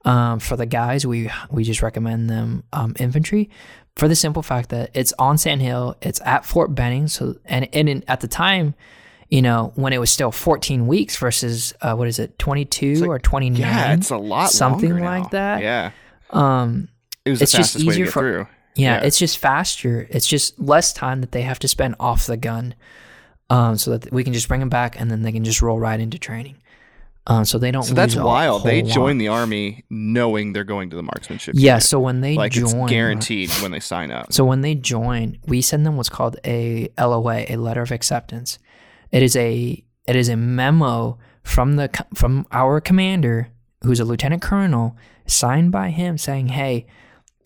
Um, for the guys, we we just recommend them um, infantry for the simple fact that it's on Sand Hill, it's at Fort Benning. So and and in, at the time, you know, when it was still 14 weeks versus uh, what is it, 22 like- or 29? yeah, it's a lot something like now. that. Yeah, Um, it was It's the just fastest way to easier get for- through. yeah, Yeah. it's just faster. It's just less time that they have to spend off the gun, um, so that we can just bring them back and then they can just roll right into training. Um, so they don't. So that's wild. They join lot. the army knowing they're going to the marksmanship. Yeah. unit. So when they like join, it's guaranteed when they sign up. So when they join, we send them what's called a LOA, a letter of acceptance. It is a it is a memo from the from our commander, who's a lieutenant colonel, signed by him saying, "Hey,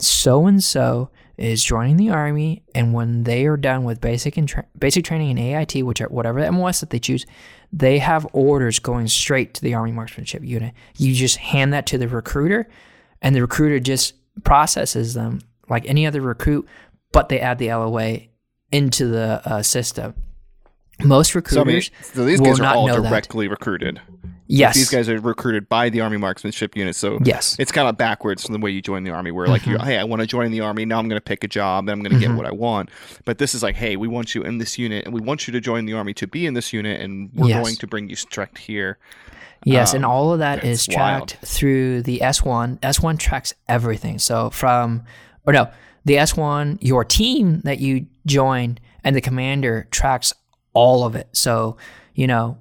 so and so is joining the army, and when they are done with basic and tra- basic training in AIT, which are whatever the MOS that they choose, they have orders going straight to the Army Marksmanship Unit. You just hand that to the recruiter, and the recruiter just processes them like any other recruit, but they add the LOA into the uh, system. Most So, I mean, recruiters, so these guys are all know that. directly recruited. yes, These guys are recruited by the Army Marksmanship Unit. So yes, it's kind of backwards from the way you join the Army, where like, Mm-hmm. hey, I want to join the Army. Now I'm going to pick a job and I'm going to get what I want. But this is like, hey, we want you in this unit and we want you to join the Army to be in this unit and we're Yes. going to bring you direct here. Yes, and Um, all of that is that's wild. tracked through the S1. S1 tracks everything. So from, or no, the S1, your team that you join, and the commander tracks all of it. So you know,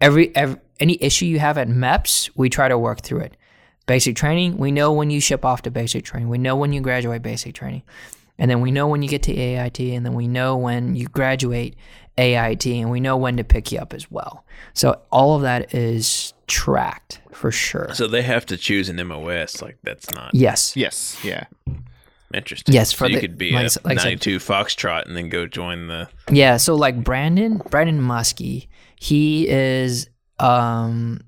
every, every any issue you have at MEPS, we try to work through it. Basic training, we know when you ship off to basic training. We know when you graduate basic training. and then we know when you get to AIT, and then we know when you graduate AIT, and we know when to pick you up as well. So all of that is tracked for sure. So they have to choose an MOS. Like that's not yes, Yes. Yeah. Interesting. Yes, so for you the- could be like a like I said- 92 Foxtrot and then go join the. Yeah, so like Brandon, Brandon Muskie, he is um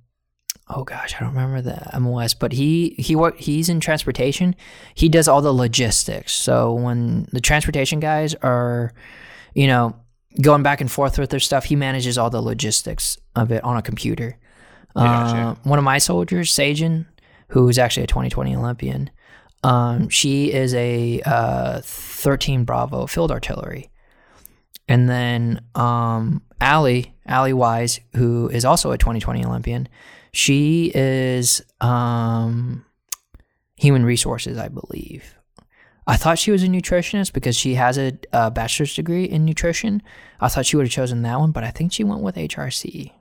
oh gosh, I don't remember the MOS, but he he work he's in transportation. He does all the logistics. So when the transportation guys are, you know, going back and forth with their stuff, he manages all the logistics of it on a computer. Gotcha. Uh, one of my soldiers, Sagen, who is actually a 2020 Olympian, um, she is a uh, 13 Bravo field artillery. And then um, Allie, Allie Weisz, who is also a 2020 Olympian, she is um, human resources, I believe. I thought she was a nutritionist because she has a, a bachelor's degree in nutrition. I thought she would have chosen that one, but I think she went with HRC.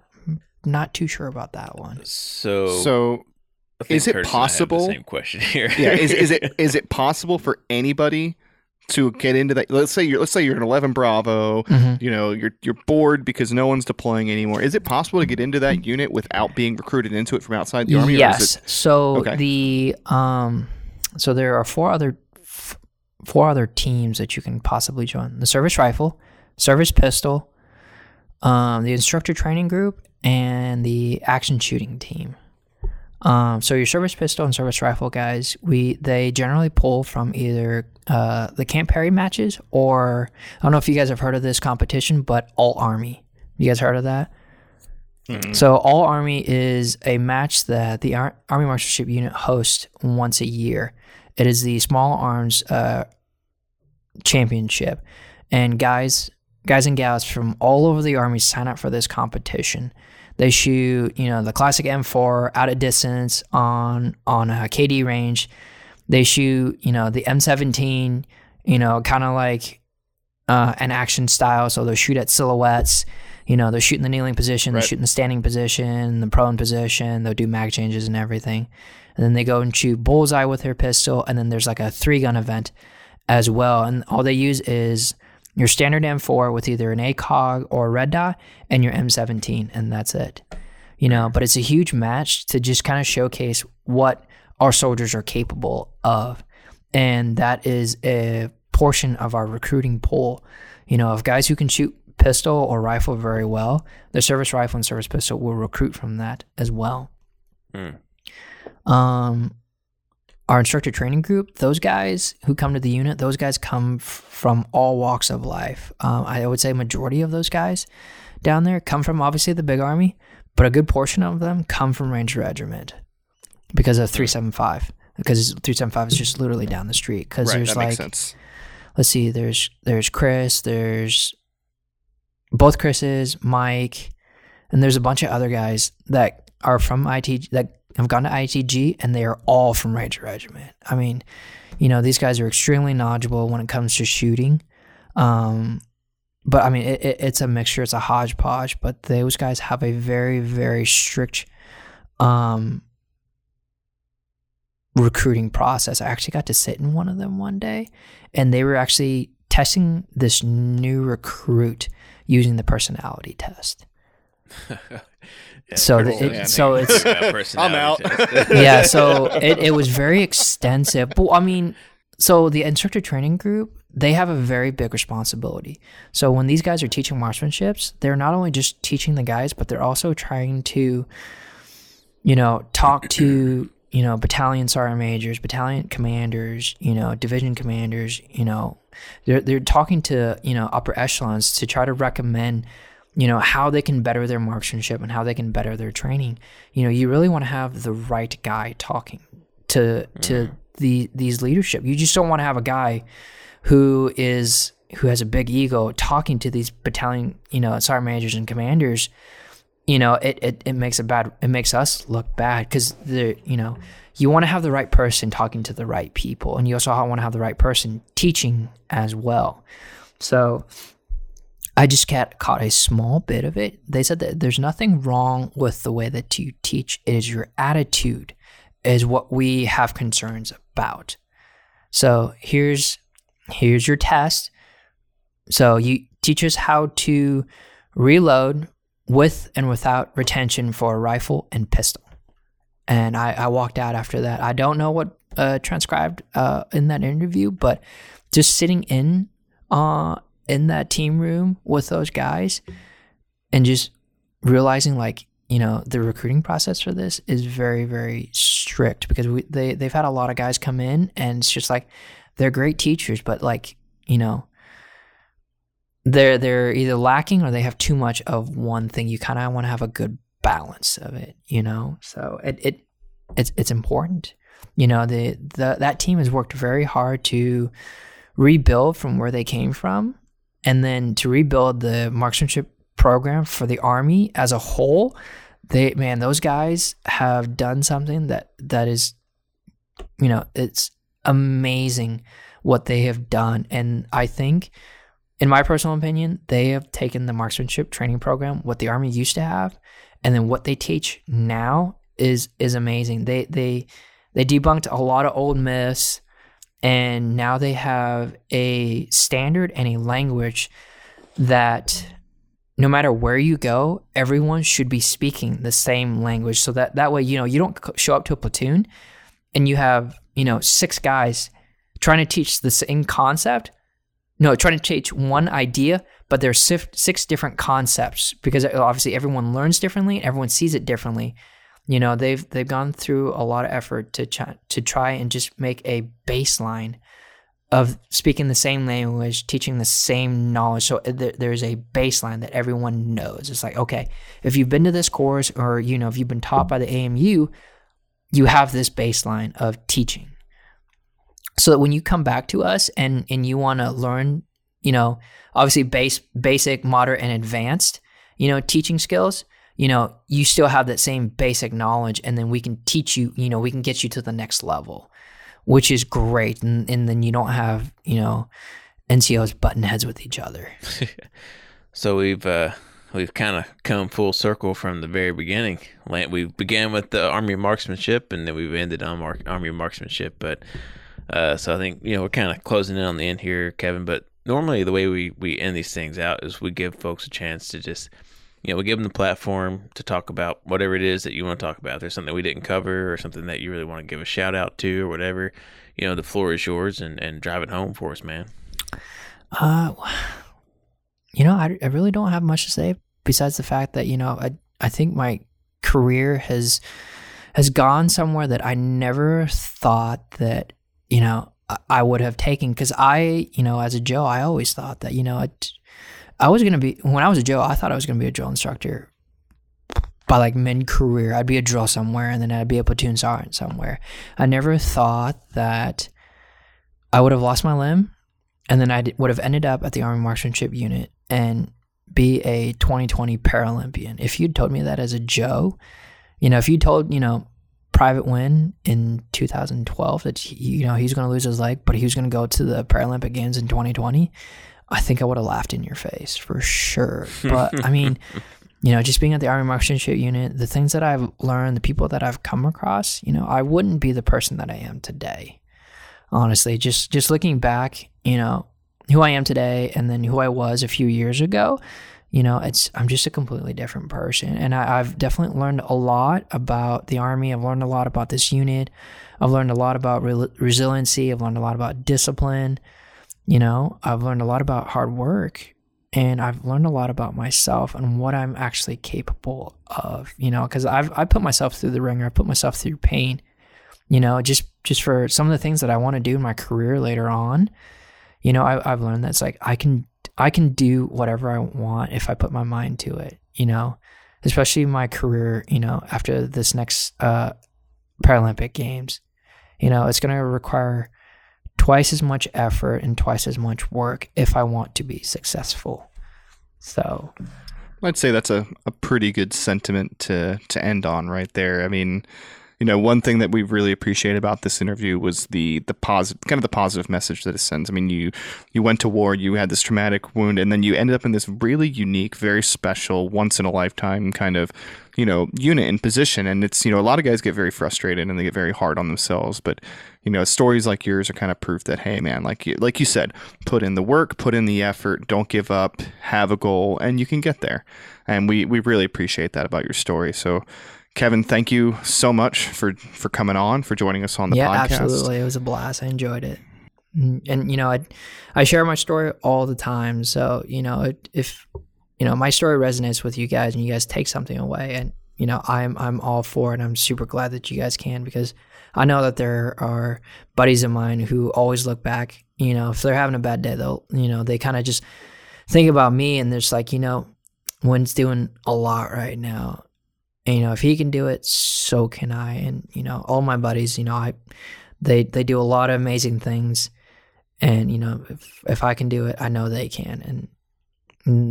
Not too sure about that one. So, So I think is it Kurt's gonna have the possible- same question here. yeah, is, is it is it possible for anybody to get into that? Let's say you're let's say you're an 11 Bravo. Mhm. You know, you're you're bored because no one's deploying anymore. Is it possible to get into that unit without being recruited into it from outside the army? or is Yes. it- So Okay. the um, so there are four other f- four other teams that you can possibly join: the service rifle, service pistol, um, the instructor training group, and the action shooting team. Um, so your service pistol and service rifle guys, we they generally pull from either uh, the Camp Perry matches or I don't know if you guys have heard of this competition, but All Army. You guys heard of that? So All Army is a match that the Ar- Army Marksmanship Unit hosts once a year. It is the Small Arms uh, Championship, and guys, guys and gals from all over the Army sign up for this competition. They shoot, you know, the classic M4 out of distance on on a KD range. They shoot, you know, the M17, you know, kind of like uh, an action style. So they'll shoot at silhouettes. You know, they're shooting the kneeling position, Right. they're shooting the standing position, the prone position. They'll do mag changes and everything. And then they go and shoot bullseye with their pistol. And then there's like a three gun event as well. And all they use is your standard M4 with either an ACOG or a red dot and your M17. And that's it. You know, but it's a huge match to just kind of showcase what our soldiers are capable of. And that is a portion of our recruiting pool. You know, of guys who can shoot pistol or rifle very well, the service rifle and service pistol will recruit from that as well. Hmm. Um, our instructor training group, those guys who come to the unit, those guys come f- from all walks of life. Um, I would say majority of those guys down there come from obviously the big army, but a good portion of them come from Ranger Regiment because of 375. Because 375 is just literally down the street. Because Right, there's that like makes sense. let's see there's there's chris there's both chris's mike and there's a bunch of other guys that are from it that have gone to itg and they are all from ranger regiment i mean you know these guys are extremely knowledgeable when it comes to shooting um but i mean it, it, it's a mixture it's a hodgepodge but those guys have a very very strict um recruiting process. I actually got to sit in one of them one day, and they were actually testing this new recruit using the personality test. Yeah, So the- it- so it's- about personality out. yeah, so it, it was very extensive. But I mean, so the instructor training group, they have a very big responsibility. So when these guys are teaching marksmanships, they're not only just teaching the guys, but they're also trying to, you know, talk to, you know, battalion sergeant majors, battalion commanders, you know, division commanders, you know, they're, they're talking to, you know, upper echelons to try to recommend, you know, how they can better their marksmanship and how they can better their training. You know, you really want to have the right guy talking to to mm-hmm. the these leadership. You just don't want to have a guy who is who has a big ego talking to these battalion, you know, sergeant majors and commanders. You know, it, it, it makes a bad it makes us look bad because the you know you want to have the right person talking to the right people, and you also want to have the right person teaching as well. So I just cat, caught a small bit of it. They said that there's nothing wrong with the way that you teach. It is your attitude is what we have concerns about. So here's here's your test. So you teach us how to reload with and without retention for a rifle and pistol. And I, I walked out after that. I don't know what uh, transcribed uh, in that interview, but just sitting in uh, in that team room with those guys and just realizing like you know the recruiting process for this is very very strict because we they they've had a lot of guys come in and it's just like they're great teachers but like you know they're they're either lacking or they have too much of one thing. You kind of want to have a good balance of it you know? So it, it it's it's important. You know the, the that team has worked very hard to rebuild from where they came from and then to rebuild the marksmanship program for the army as a whole they man those guys have done something that that is you know it's amazing what they have done. And i think in my personal opinion they have taken the marksmanship training program what the army used to have and then what they teach now is is amazing. They they they debunked a lot of old myths and now they have a standard and a language that no matter where you go, everyone should be speaking the same language. So that that way, you know, you don't show up to a platoon and you have, you know, six guys trying to teach the same concept. No, trying to teach one idea, but there's six different concepts because obviously everyone learns differently, and everyone sees it differently. You know, they've they've gone through a lot of effort to ch- to try and just make a baseline of speaking the same language, teaching the same knowledge. So uh, there's a baseline that everyone knows. It's like, okay, if you've been to this course or, you know, if you've been taught by the AMU, you have this baseline of teaching. So that when you come back to us and, and you want to learn, you know, obviously base, basic, moderate, and advanced, you know, teaching skills, you know, you still have that same basic knowledge and then we can teach you, you know, we can get you to the next level which is great. And, and then you don't have, you know, NCOs button heads with each other. so we've, uh, we've kind of come full circle from the very beginning. We began with the Army marksmanship, and then we've ended on Mar- Army marksmanship. But uh, so I think you know we're kind of closing in on the end here, Kevin. But normally the way we we end these things out is we give folks a chance to just you know, we give them the platform to talk about whatever it is that you want to talk about. If there's something we didn't cover or something that you really want to give a shout out to or whatever, you know, the floor is yours and, and drive it home for us, man. Uh, you know, I, I really don't have much to say besides the fact that, you know, I, I think my career has, has gone somewhere that I never thought that, you know, I would have taken. Cause I, you know, as a Joe, I always thought that, you know, it, I was gonna be when I was a Joe. I thought I was gonna be a drill instructor by like mid career. I'd be a drill somewhere, and then I'd be a platoon sergeant somewhere. I never thought that I would have lost my limb, and then I would have ended up at the Army Marksmanship Unit and be a 2020 Paralympian. If you'd told me that as a Joe, you know, if you told you know Private Nguyen in 2012 that you know he's going to lose his leg, but he was going to go to the Paralympic Games in 2020. I think I would have laughed in your face for sure. But I mean, you know, just being at the Army Marksmanship Unit, the things that I've learned, the people that I've come across, you know, I wouldn't be the person that I am today. Honestly, just just looking back, you know, who I am today and then who I was a few years ago, you know, it's I'm just a completely different person, and I, have definitely learned a lot about the Army. I've learned a lot about this unit. I've learned a lot about re- resiliency. I've learned a lot about discipline. You know, I've learned a lot about hard work and I've learned a lot about myself and what I'm actually capable of, you know, because I've I put myself through the ringer, I put myself through pain, you know, just just for some of the things that I want to do in my career later on. You know, I, I've learned that it's like I can I can do whatever I want if I put my mind to it, you know, especially my career, you know, after this next uh, Paralympic Games. You know, it's going to require twice as much effort and twice as much work if I want to be successful. So I'd say that's a, a pretty good sentiment to to end on right there. I mean, you know, one thing that we really appreciate about this interview was the the positive, kind of the positive message that it sends. I mean, you you went to war, you had this traumatic wound, and then you ended up in this really unique, very special, once in a lifetime kind of you know unit and position. And it's you know a lot of guys get very frustrated and they get very hard on themselves, but you know stories like yours are kind of proof that hey man, like you, like you said, put in the work, put in the effort, don't give up, have a goal, and you can get there. And we we really appreciate that about your story. So. Kevin, thank you so much for for coming on, for joining us on the yeah, podcast. absolutely. It was a blast. I enjoyed it. And, and, you know, I I share my story all the time. So, you know, if you know, my story resonates with you guys and you guys take something away and you know, I'm I'm all for it. I'm super glad that you guys can because I know that there are buddies of mine who always look back, you know, if they're having a bad day, they'll, you know, they kind of just think about me and there's like, you know, Nguyen's doing a lot right now and, you know, if he can do it, so can I. And you know, all my buddies, you know, I they they do a lot of amazing things, and you know, if if I can do it, I know they can, and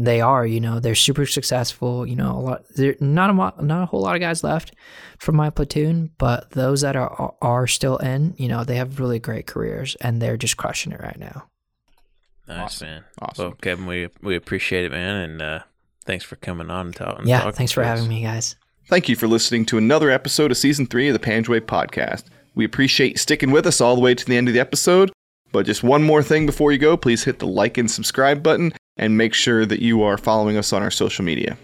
they are. You know, they're super successful. You know, a lot. There not a not a whole lot of guys left from my platoon, but those that are are still in, you know, they have really great careers, and they're just crushing it right now. Nice Awesome. man. Awesome. Well, Kevin, we we appreciate it, man, and uh, thanks for coming on and talking. Yeah, thanks for having me, guys. Thank you for listening to another episode of season three of the Panjwai podcast. We appreciate sticking with us all the way to the end of the episode. But just one more thing before you go, please hit the like and subscribe button and make sure that you are following us on our social media.